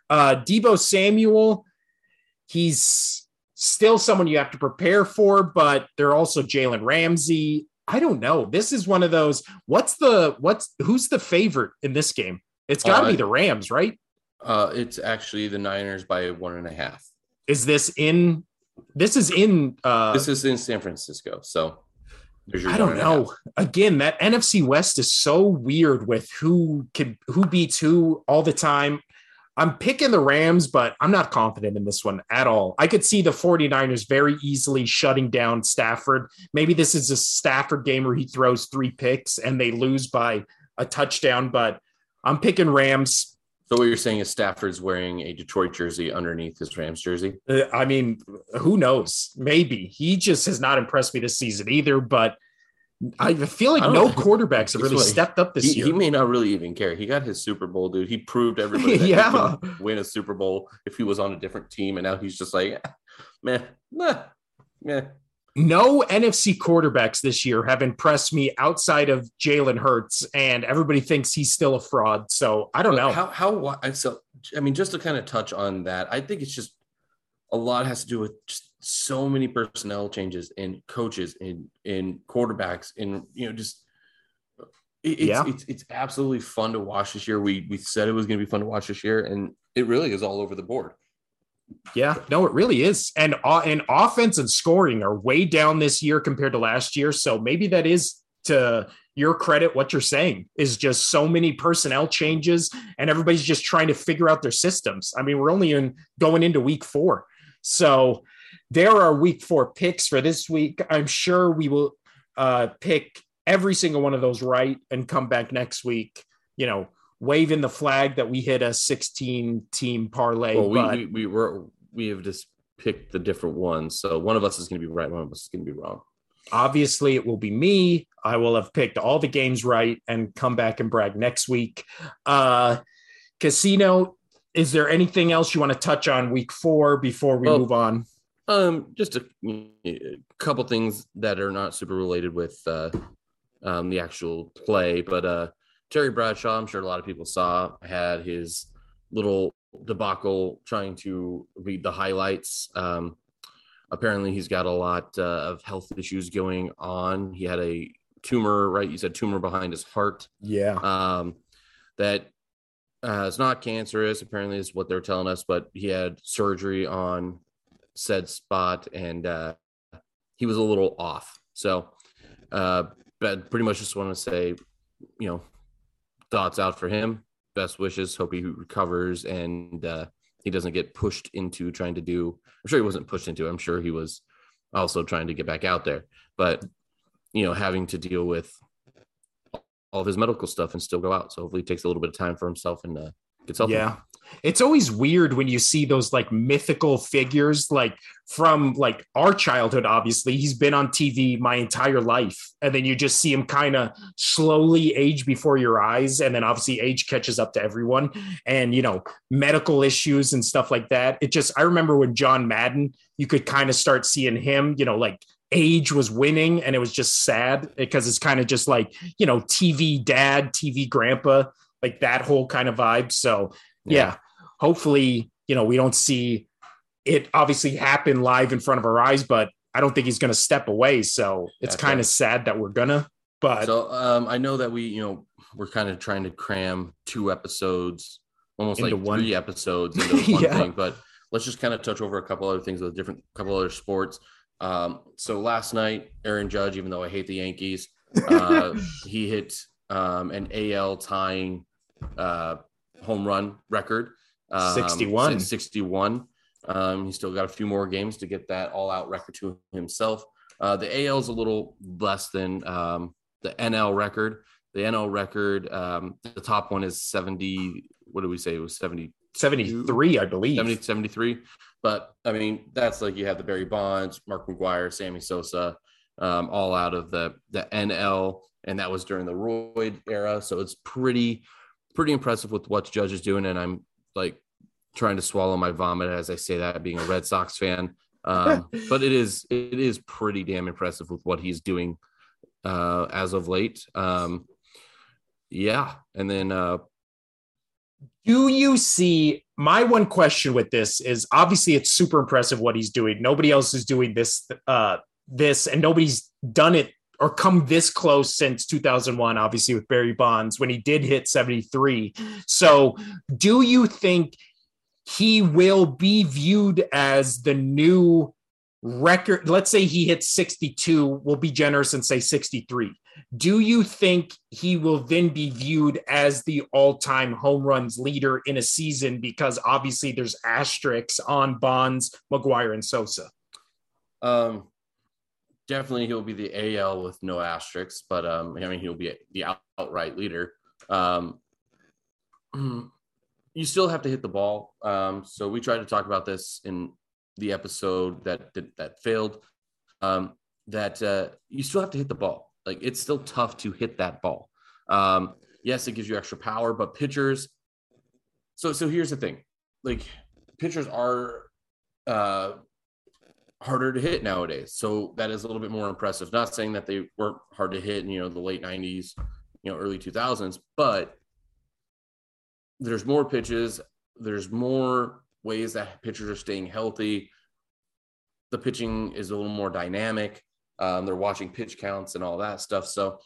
Uh Deebo Samuel, he's still someone you have to prepare for, but they're also Jalen Ramsey. I don't know. This is one of those. What's the what's who's the favorite in this game? It's got to Uh, be the Rams, right? Uh, it's actually the Niners by one and a half. Is this in? This is in. uh This is in San Francisco, so there's your I don't know. Again, that NFC West is so weird with who can who beats who all the time. I'm picking the Rams, but I'm not confident in this one at all. I could see the 49ers very easily shutting down Stafford. Maybe this is a Stafford game where he throws three picks and they lose by a touchdown, but I'm picking Rams. So what you're saying is Stafford's wearing a Detroit jersey underneath his Rams jersey. Uh, I mean, who knows? Maybe he just has not impressed me this season either, but I feel like I no know. quarterbacks have really what? stepped up this He, year. he may not really even care. He got his Super Bowl, dude. He proved everybody *laughs* that Yeah. win a Super Bowl if he was on a different team, and now he's just like, man, meh, meh, meh. No NFC quarterbacks this year have impressed me outside of Jalen Hurts, and everybody thinks he's still a fraud. So I don't know. how how so. I mean, just to kind of touch on that, I think it's just a lot has to do with just so many personnel changes in coaches in in quarterbacks in you know just it- it's, Yeah. it's it's absolutely fun to watch this year. We we said it was going to be fun to watch this year, and it really is all over the board. Yeah, no, it really is. And uh, and offense and scoring are way down this year compared to last year. So maybe that is to your credit. What you're saying is just so many personnel changes, and everybody's just trying to figure out their systems. I mean, we're only in going into week four, so there are week four picks for this week. I'm sure we will uh, pick every single one of those right and come back next week. You know, waving the flag that we hit a 16 team parlay. Well, we, but we we were we have just picked the different ones. So one of us is going to be right, one of us is going to be wrong. obviously, it will be me. I will have picked all the games right and come back and brag next week. Uh, casino. Is there anything else you want to touch on week four before we Well, move on? Um, just a, a couple things that are not super related with uh, um, the actual play, but uh, Terry Bradshaw, I'm sure a lot of people saw, had his little debacle trying to read the highlights. Um, apparently, he's got a lot uh, of health issues going on. He had a tumor, right? You said tumor behind his heart. Yeah. um, that uh, it's not cancerous. Apparently, is what they're telling us. But he had surgery on said spot, and uh, he was a little off. So, uh, but pretty much just want to say, you know, thoughts out for him. Best wishes. Hope he recovers and uh, he doesn't get pushed into trying to do. I'm sure he wasn't pushed into. it. I'm sure he was also trying to get back out there, but you know, having to deal with all of his medical stuff and still go out. So hopefully, takes a little bit of time for himself and uh, gets healthy. Yeah. It's always weird when you see those like mythical figures, like from like our childhood. Obviously, he's been on TV my entire life, and then you just see him kind of slowly age before your eyes, and then obviously age catches up to everyone, and you know medical issues and stuff like that. It just I remember when John Madden, you could kind of start seeing him, you know, like age was winning, and it was just sad because it's kind of just like you know TV dad, TV grandpa, like that whole kind of vibe. So yeah. hopefully you know we don't see it obviously happen live in front of our eyes but i don't think he's going to step away so it's kind of sad that we're gonna but So um, I know that we, you know, we're kind of trying to cram two episodes, almost like one. three episodes into *laughs* one Yeah. thing. But let's just kind of touch over a couple other things with a different couple other sports. Um, so last night, Aaron Judge, even though I hate the Yankees, uh, *laughs* he hit um, an AL tying uh, home run record. Um, 61. 61. Um, he's still got a few more games to get that all out record to himself. Uh, the AL is a little less than um, the NL record. The NL record, um, the top one is 70. What did we say? It was 70, 73 i believe 70 73. But I mean, that's like you have the Barry Bonds, Mark McGwire, Sammy Sosa, um, all out of the the NL, and that was during the roid era. So it's pretty pretty impressive with what Judge is doing, and I'm like trying to swallow my vomit as I say that, being a Red Sox fan. Um, *laughs* but it is it is pretty damn impressive with what he's doing uh, as of late. Um, yeah, and then uh, do you see my one question with this is obviously it's super impressive what he's doing nobody else is doing this uh this and nobody's done it or come this close since 2001, obviously with Barry Bonds when he did hit 73. So, do you think he will be viewed as the new record? Let's say he hits 62, we'll be generous and say 63. Do you think he will then be viewed as the all time home runs leader in a season? Because obviously there's asterisks on Bonds, McGwire, and Sosa. Um, definitely he'll be the AL with no asterisks, but um, I mean he'll be the outright leader. Um, *clears throat* you still have to hit the ball. Um, so we tried to talk about this in the episode that that, that failed. Um, that uh, you still have to hit the ball. Like it's still tough to hit that ball. Um, yes, it gives you extra power, but pitchers. So so here's the thing, like pitchers are uh, harder to hit nowadays. So that is a little bit more impressive. Not saying that they weren't hard to hit in you know the late '90s, you know early 2000s, but there's more pitches. There's more ways that pitchers are staying healthy. The pitching is a little more dynamic. Um, they're watching pitch counts and all that stuff. So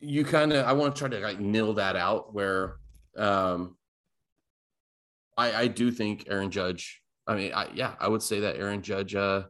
you kind of, I want to try to like nil that out where um, I, I do think Aaron Judge, I mean, I, yeah, I would say that Aaron Judge, uh,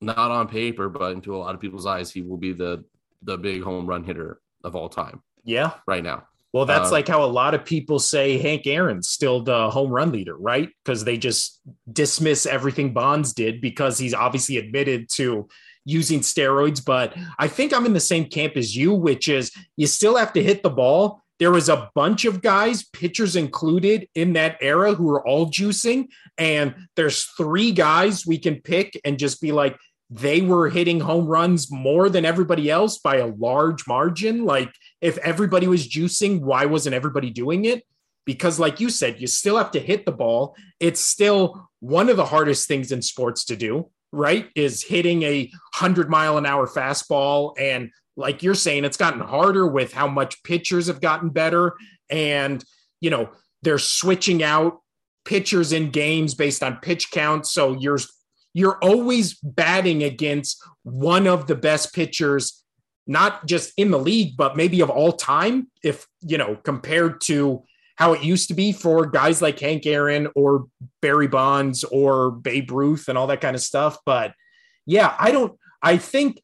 not on paper, but into a lot of people's eyes, he will be the the big home run hitter of all time. Yeah, right now. Well, that's uh, like how a lot of people say Hank Aaron's still the home run leader, right? Because they just dismiss everything Bonds did because he's obviously admitted to using steroids. But I think I'm in the same camp as you, which is you still have to hit the ball. There was a bunch of guys, pitchers included, in that era who were all juicing. And there's three guys we can pick and just be like, they were hitting home runs more than everybody else by a large margin. Like, if everybody was juicing, why wasn't everybody doing it? Because, like you said, you still have to hit the ball. It's still one of the hardest things in sports to do, right? Is hitting a 100 mile an hour fastball. And like you're saying, it's gotten harder with how much pitchers have gotten better. And, you know, they're switching out pitchers in games based on pitch count. So you're you're always batting against one of the best pitchers, not just in the league, but maybe of all time, if you know, compared to how it used to be for guys like Hank Aaron or Barry Bonds or Babe Ruth and all that kind of stuff. But yeah, I don't, I think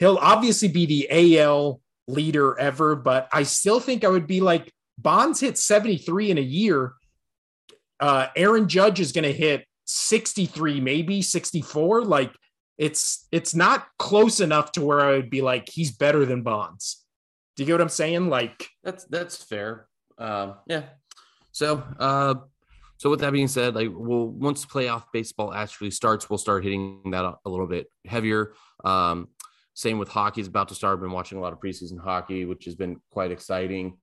he'll obviously be the AL leader ever, but I still think I would be like Bonds hit 73 in a year. Uh, Aaron Judge is going to hit 63, maybe 64. Like it's it's not close enough to where I would be like he's better than Bonds. Do you get what I'm saying? Like that's that's fair. Um, yeah. So uh, so with that being said, like we'll once playoff baseball actually starts, we'll start hitting that a little bit heavier. Um, same with hockey is about to start. I've been watching a lot of preseason hockey, which has been quite exciting.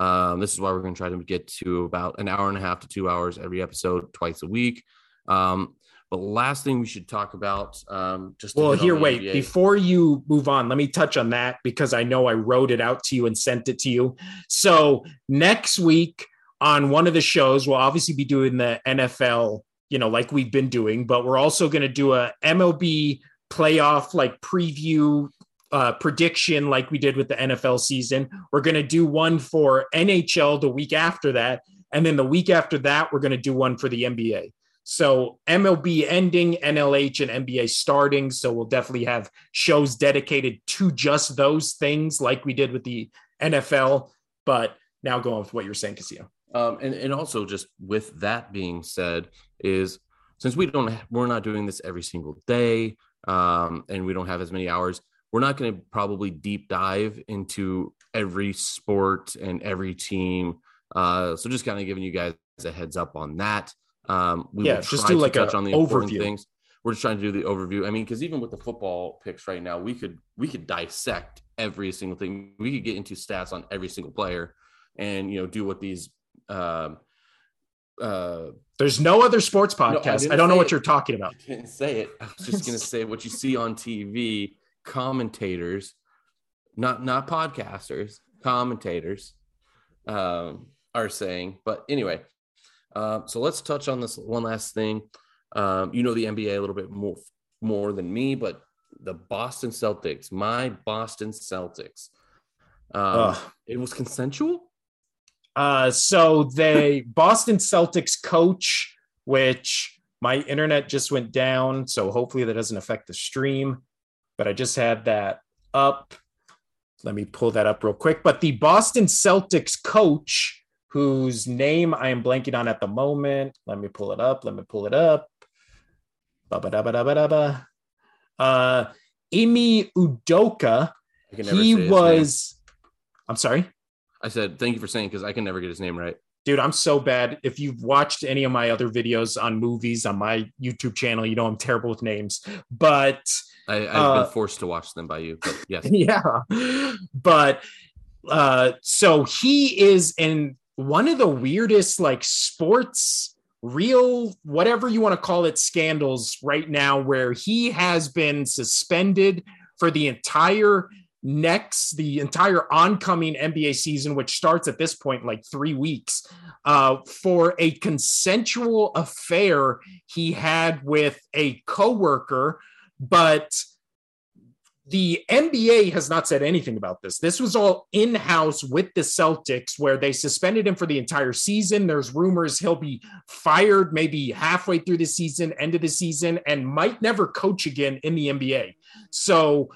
Um, this is why we're going to try to get to about an hour and a half to two hours every episode, twice a week. Um, but last thing we should talk about, um, just well, here, wait, NBA. before you move on, let me touch on that because I know I wrote it out to you and sent it to you. So next week on one of the shows, we'll obviously be doing the NFL, you know, like we've been doing, but we're also going to do a MLB playoff like preview uh, prediction like we did with the NFL season. We're going to do one for NHL the week after that. And then the week after that, we're going to do one for the NBA. So MLB ending, NLH and NBA starting. So we'll definitely have shows dedicated to just those things, like we did with the NFL. But now going with what you're saying, Casio. Um, and and also just with that being said, is since we don't we're not doing this every single day, um, and we don't have as many hours, we're not going to probably deep dive into every sport and every team. Uh, so just kind of giving you guys a heads up on that. Um, we yeah, just do like touch on the important overview. things. We're just trying to do the overview. I mean, because even with the football picks right now, we could we could dissect every single thing. We could get into stats on every single player, and you know, do what these. Um, uh, There's no other sports podcast. No, I, I, don't know what you're talking about. *laughs* I didn't say it. I was just gonna say what you see on TV. Commentators, not not podcasters, commentators, um, are saying. But anyway, uh, so let's touch on this one last thing. Um, you know the NBA a little bit more more than me, but the Boston Celtics, my Boston Celtics. Um, it was consensual. Uh, so they Boston Celtics coach, which my internet just went down, so hopefully that doesn't affect the stream. But I just had that up. Let me pull that up real quick. But the Boston Celtics coach, whose name I am blanking on at the moment, let me pull it up. Let me pull it up. Ba-ba-da-ba-da-ba-da-ba. Uh, Ime Udoka. I can never He was. I'm sorry. I said thank you for saying because I can never get his name right. Dude, I'm so bad. If you've watched any of my other videos on movies on my YouTube channel, you know I'm terrible with names. But I, I've Uh, been forced to watch them by you, but *laughs* yes. yeah, but uh, so he is in one of the weirdest like sports, real, whatever you want to call it, scandals right now, where he has been suspended for the entire next the entire oncoming NBA season, which starts at this point in like three weeks, uh, for a consensual affair he had with a coworker, but the NBA has not said anything about this. This was all in house with the Celtics, where they suspended him for the entire season. There's rumors he'll be fired maybe halfway through the season, end of the season, and might never coach again in the NBA. So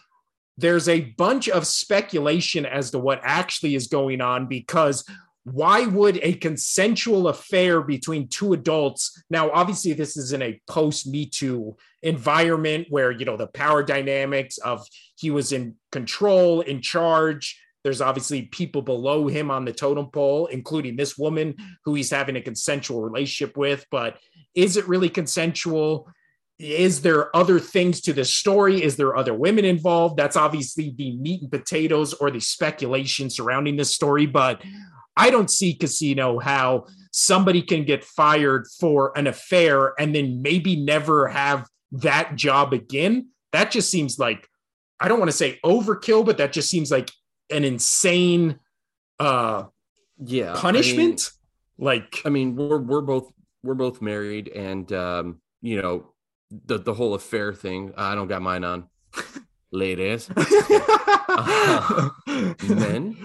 there's a bunch of speculation as to what actually is going on because why would a consensual affair between two adults now obviously this is in a post me too environment where you know the power dynamics of he was in control in charge there's obviously people below him on the totem pole including this woman who he's having a consensual relationship with but is it really consensual is there other things to this story is there other women involved that's obviously the meat and potatoes or the speculation surrounding this story but I don't see casino how somebody can get fired for an affair and then maybe never have that job again. That just seems like I don't want to say overkill, but that just seems like an insane uh Yeah. punishment. like I mean, I mean, we're we're both we're both married, and um, you know, the the whole affair thing. Uh, I don't got mine on, ladies. *laughs* Uh, men?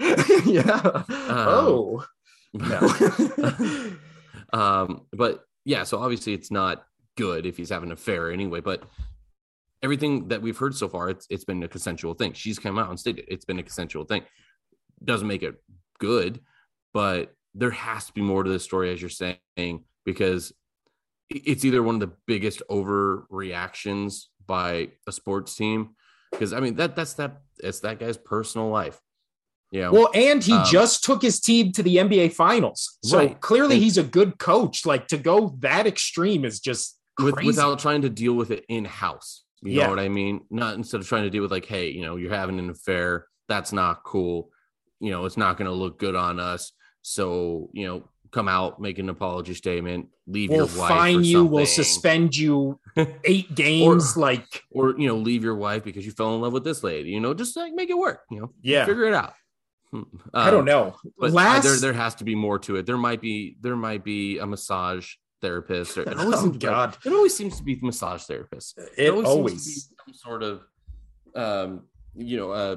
yeah. Um, oh. No. *laughs* um, but yeah, so obviously it's not good if he's having an affair anyway. But everything that we've heard so far, it's it's been a consensual thing. She's come out and stated it's been a consensual thing. Doesn't make it good, but there has to be more to this story, as you're saying, because it's either one of the biggest overreactions by a sports team. Because I mean that that's that it's that guy's personal life. Yeah. Well, and he Um, just took his team to the NBA finals. So Right. clearly And- he's a good coach. Like to go that extreme is just with, without trying to deal with it in house. You Yeah. know what I mean? Not instead of trying to deal with like, hey, you know, you're having an affair. That's not cool. You know, it's not going to look good on us. So, you know, come out, make an apology statement, leave we'll your wife, fine or you, we'll suspend you *laughs* eight games. like, or you know, leave your wife because you fell in love with this lady. You know, just like make it work. You know, yeah, figure it out. Hmm. I don't Um, know. but Last, there there has to be more to it. There might be there might be a massage therapist. Or, *laughs* it always Oh, seems to be- God. it always seems to be massage therapist. it always, always, seems to be some sort of um you know uh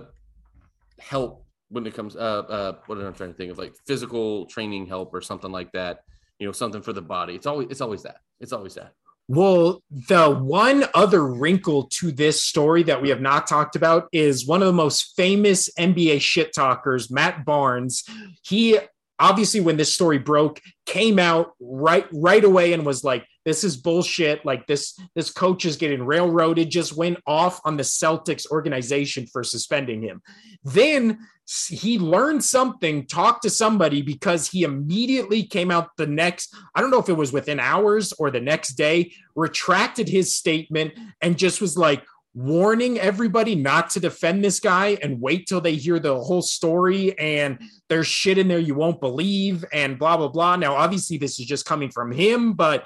help when it comes uh uh what am I trying to think of like physical training help or something like that. You know, something for the body. It's always it's always that. It's always that. Well, the one other wrinkle to this story that we have not talked about is one of the most famous NBA shit talkers, Matt Barnes. He obviously, when this story broke, came out right right away and was like, "This is bullshit. Like this this coach is getting railroaded." Just went off on the Celtics organization for suspending him. Then he learned something, talked to somebody because he immediately came out the next, I don't know if it was within hours or the next day, retracted his statement and just was like warning everybody not to defend this guy and wait till they hear the whole story and there's shit in there you won't believe and blah blah blah. Now obviously this is just coming from him, but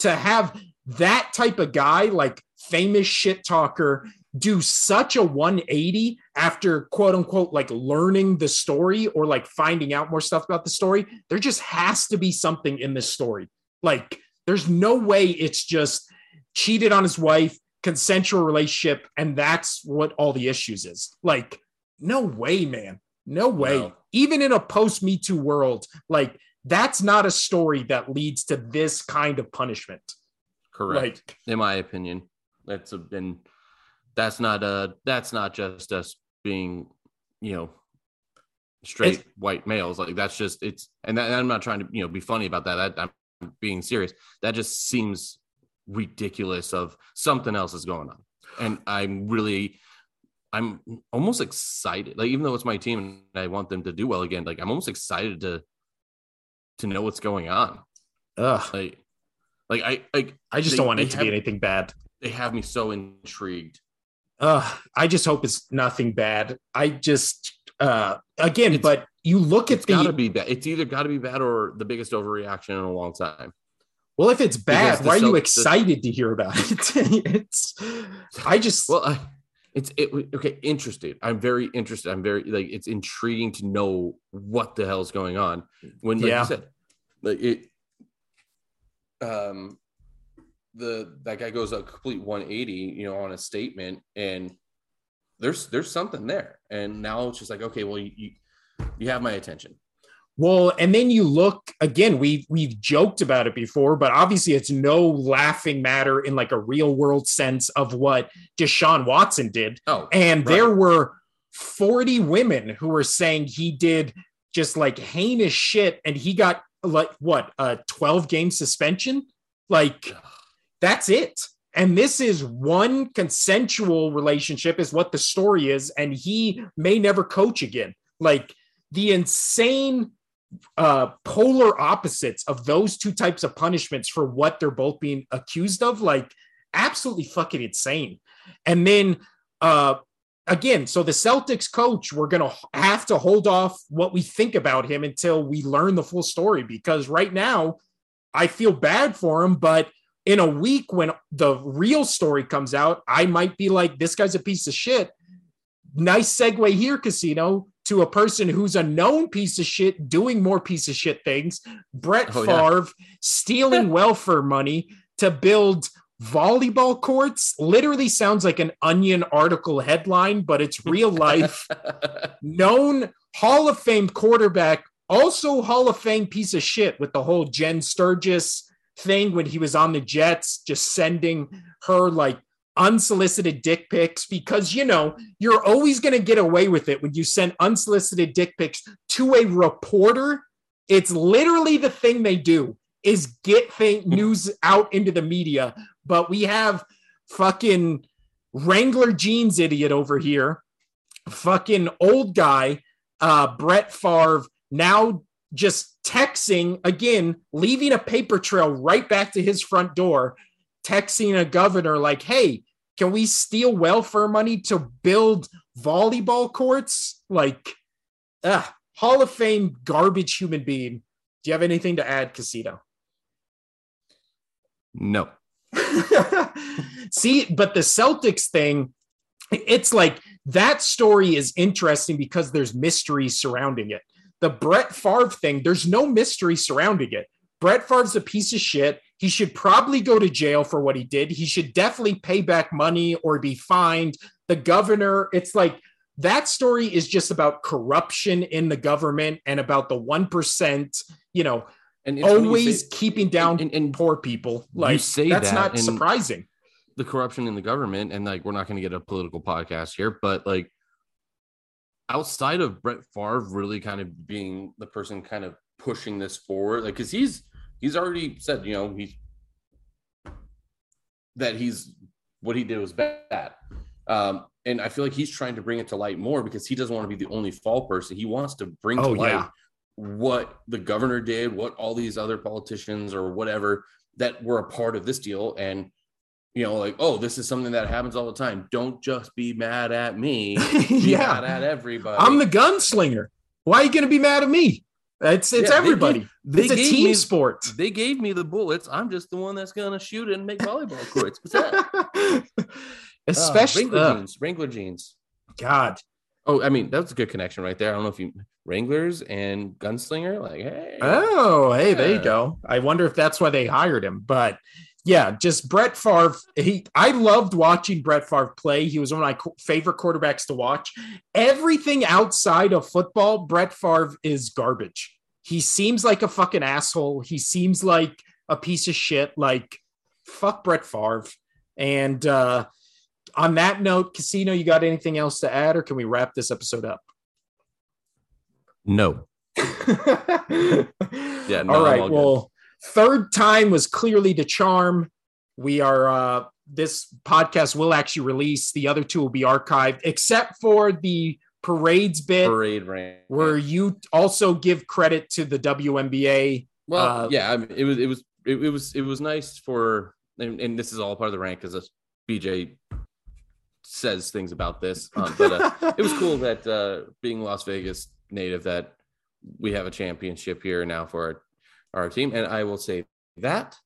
to have that type of guy like famous shit talker do such a 180 after quote unquote like learning the story or like finding out more stuff about the story there just has to be something in this story like there's no way it's just cheated on his wife consensual relationship and that's what all the issues is. Like, no way, man. No way. No. Even in a post Me Too world, like that's not a story that leads to this kind of punishment. Correct. Like, in my opinion. That's a and that's not uh that's not just us being, you know, straight It's- white males. Like that's just it's and, that, and I'm not trying to, you know, be funny about that. That I'm being serious. That just seems ridiculous of something else is going on. And I'm really I'm almost excited. Like even though it's my team and I want them to do well again, like I'm almost excited to to know what's going on. ugh, Like like I like I just They- don't want it to be anything bad. they have me so intrigued. Ugh, I just hope it's nothing bad. I just, uh, again, It's- but you look at It's got to be bad. It's either got to be bad or the biggest overreaction in a long time. well, if it's bad, why are you Celt- the- excited to hear about it? *laughs* it's, I just, Well, I, it's it, okay. Interested. I'm very interested. I'm very like it's intriguing to know what the hell's going on. When like Yeah. you said, like it, um, the that guy goes a complete 180, you know, on a statement, and there's there's something there, and now it's just like okay, well you you, you have my attention. Well, and then you look again, we've we've joked about it before, but obviously it's no laughing matter in like a real world sense of what Deshaun Watson did. Oh, And Right. there were 40 women who were saying he did just like heinous shit and he got like what a 12 game suspension. Like that's it. And this is one consensual relationship, is what the story is. And he may never coach again. Like the insane uh polar opposites of those two types of punishments for what they're both being accused of like absolutely fucking insane and then uh again so the celtics coach we're gonna have to hold off what we think about him until we learn the full story because right now i feel bad for him but in a week when the real story comes out i might be like this guy's a piece of shit. Nice segue here casino to a person who's a known piece of shit doing more piece of shit things. Brett Oh, yeah. Favre stealing *laughs* welfare money to build volleyball courts. Literally sounds like an onion article headline but it's real life. *laughs* Known hall of fame quarterback also hall of fame piece of shit with the whole jen sturgis thing when he was on the jets just sending her like unsolicited dick pics because you know you're always going to get away with it when you send unsolicited dick pics to a reporter. It's literally the thing they do is get thing, news out into the media. But we have fucking wrangler jeans idiot over here fucking old guy uh brett Favre now just texting again leaving a paper trail right back to his front door texting a governor like, hey, can we steal welfare money to build volleyball courts? Like, ah, Hall of Fame garbage human being. Do you have anything to add, Casino? no. *laughs* See, but the Celtics thing, it's like that story is interesting because there's mystery surrounding it. The Brett Favre thing, there's no mystery surrounding it. Brett Favre's a piece of shit. He should probably go to jail for what he did. He should definitely pay back money or be fined. The governor, it's like that story is just about corruption in the government and about the 1%, you know, And it's when you always say- keeping down and, and poor people. Like say that's that not surprising. the corruption in the government, and like we're not going to get a political podcast here, but like outside of Brett Favre really kind of being the person kind of pushing this forward, like because he's he's already said, you know, he's that he's what he did was bad. Um, and I feel like he's trying to bring it to light more because he doesn't want to be the only fall person. He wants to bring Oh, to light yeah. what the governor did, what all these other politicians or whatever that were a part of this deal. And, you know, like, oh, this is something that happens all the time. Don't just be mad at me. *laughs* Be yeah. mad at everybody. I'm the gunslinger. Why are you going to be mad at me? It's it's Yeah, they everybody. they it's a team me- sport. They gave me the bullets. I'm just the one that's gonna shoot it and make volleyball courts. What's that? *laughs* Especially, uh, Wrangler ugh, jeans. Wrangler jeans. God. Oh, I mean, that's a good connection right there. I don't know if you Wranglers and Gunslinger, like, hey, Oh, hey, there you go. I wonder if that's why they hired him. But yeah, just Brett Favre. He, I loved watching Brett Favre play. He was one of my favorite quarterbacks to watch. Everything outside of football, Brett Favre is garbage. He seems like a fucking asshole. He seems like a piece of shit. Like, fuck Brett Favre. And uh, on that note, Casino, you got anything else to add, or can we wrap this episode up? No. *laughs* yeah. No, all right. All well, third time was clearly the charm. We are. uh This podcast will actually release. The other two will be archived, except for the parades bit, parade rant, where you also give credit to the WNBA. Well, uh, yeah, I mean, it was it was it, it was it was nice for, and, and, this is all part of the rank because BJ says things about this, um, but uh, it was cool that uh, being Las Vegas native that we have a championship here now for our, our team, and I will say that.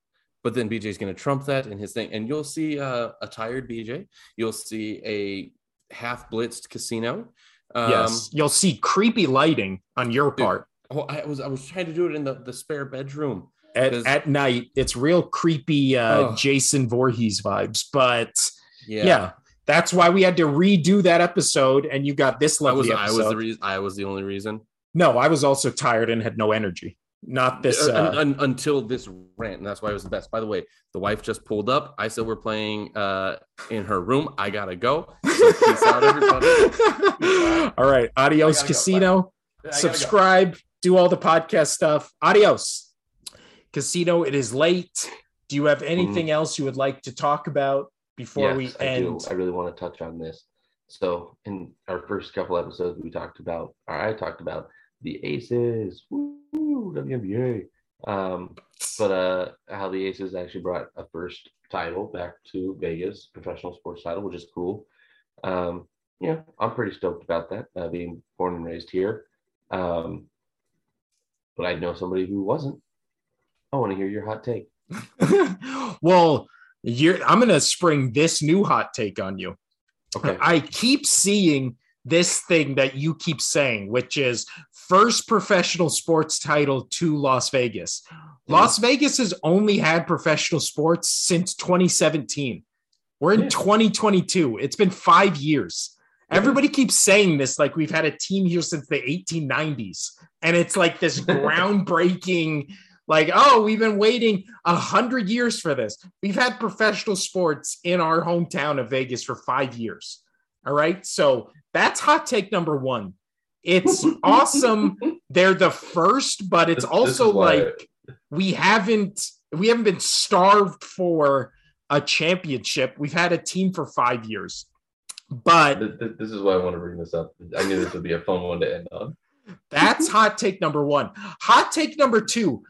But then BJ is going to trump that in his thing, and you'll see uh, a tired BJ. You'll see a half blitzed casino. Um, yes, you'll see creepy lighting on your part. Oh, I was I was trying to do it in the, the spare bedroom at, at night. It's real creepy uh, oh. Jason Voorhees vibes, but yeah. yeah. that's why we had to redo that episode, and you got this lovely I was. I was the reason. I was the only reason. No, I was also tired and had no energy. Not this uh, uh, until this rant, and that's why it was the best. By the way, the wife just pulled up. I said we're playing uh, in her room. I gotta go. So peace out, everybody. *laughs* all right, adios, casino. Subscribe. Go. Do all the podcast stuff. Adios, casino. It is late. Do you have anything mm. else you would like to talk about before yes, we end? I, I really want to touch on this. So, in our first couple episodes, we talked about, or I talked about the Aces, woo, WNBA. Um, but uh, how the Aces actually brought a first title back to Vegas, professional sports title, which is cool. Um, yeah, I'm pretty stoked about that, uh, being born and raised here. Um, but I know somebody who wasn't. I want to hear your hot take. *laughs* well, you're, I'm going to spring this new hot take on you. Okay. I keep seeing this thing that you keep saying, which is first professional sports title to Las Vegas. Mm-hmm. Las Vegas has only had professional sports since 2017. We're in yeah. 2022. It's been five years. Yeah. Everybody keeps saying this like we've had a team here since the 1890s. And it's like this *laughs* groundbreaking, like, oh, we've been waiting a hundred years for this. We've had professional sports in our hometown of Vegas for five years. All right. So that's hot take number one. It's awesome. *laughs* They're the first, but it's also like we haven't we haven't been starved for a championship. We've had a team for five years. But this is why I want to bring this up. I knew this would be a fun one to end on. That's *laughs* hot take number one. Hot take number two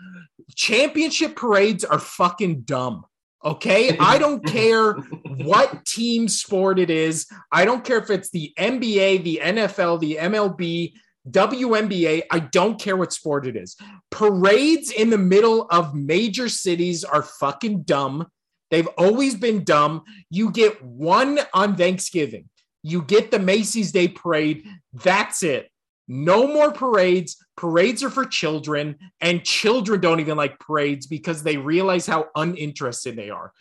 championship parades are fucking dumb. Okay. *laughs* I don't care what team sport it is. I don't care if it's the NBA, the NFL, the MLB, WNBA. I don't care what sport it is. Parades in the middle of major cities are fucking dumb. They've always been dumb. You get one on Thanksgiving, you get the Macy's Day Parade. That's it. No more parades. Parades are for children, and children don't even like parades because they realize how uninterested they are.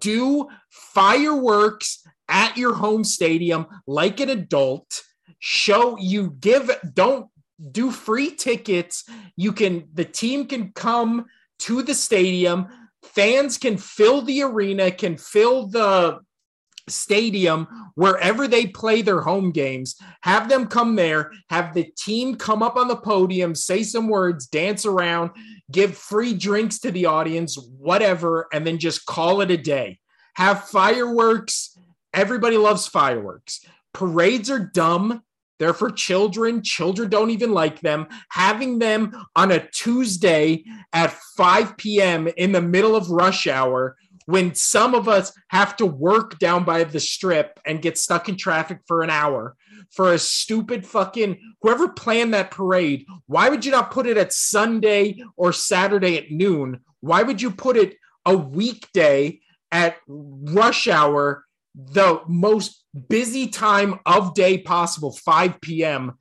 Do fireworks at your home stadium like an adult. Show you give, don't do free tickets. You can, the team can come to the stadium. Fans can fill the arena, can fill the stadium wherever they play their home games have them come there have the team come up on the podium say some words dance around give free drinks to the audience whatever and then just call it a day have fireworks everybody loves fireworks parades are dumb they're for children. Children don't even like them. Having them on a Tuesday at 5 p.m. in the middle of rush hour when some of us have to work down by the strip and get stuck in traffic for an hour for a stupid fucking whoever planned that parade why would you not put it at sunday or saturday at noon? Why would you put it a weekday at rush hour the most busy time of day possible 5 p.m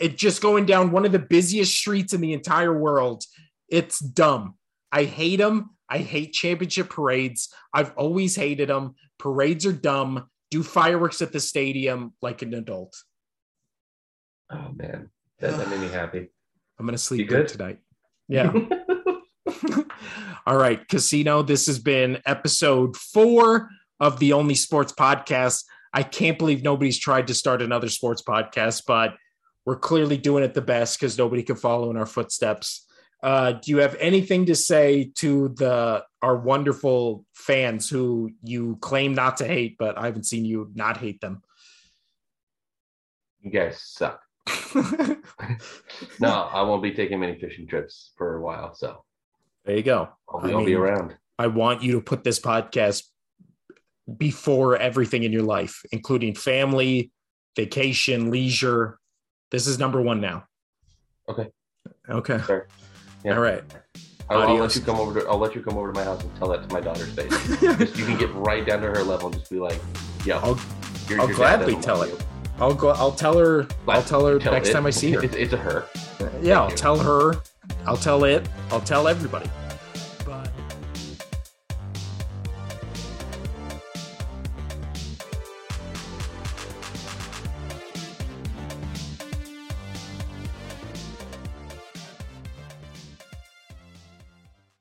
it just going down one of the busiest streets in the entire world. It's dumb. I hate them I hate championship parades. I've always hated them. Parades are dumb. Do fireworks at the stadium like an adult. Oh man, that, that made me happy. *sighs* I'm gonna sleep You good good? tonight. Yeah. *laughs* All right, Casino. This has been episode four of the Only Sports Podcast. I can't believe nobody's tried to start another sports podcast, but we're clearly doing it the best because nobody can follow in our footsteps. Uh, do you have anything to say to the our wonderful fans who you claim not to hate, but I haven't seen you not hate them? you guys suck. *laughs* No, I won't be taking many fishing trips for a while, so there you go. I'll be, I I'll be around. I want you to put this podcast before everything in your life, including family, vacation, leisure. This is number one now. Okay. Okay. Sure. Yeah. All right. I'll, I'll let you come over to. I'll let you come over to my house and tell that to my daughter's face. *laughs* Just you can get right down to her level and just be like, "Yeah, I'll your- I'll your gladly tell it. you." I'll go. I'll tell her. I'll tell her Tell next it. time I see her. It's, it's a her. Yeah, I'll you. tell her. I'll tell it. I'll tell everybody.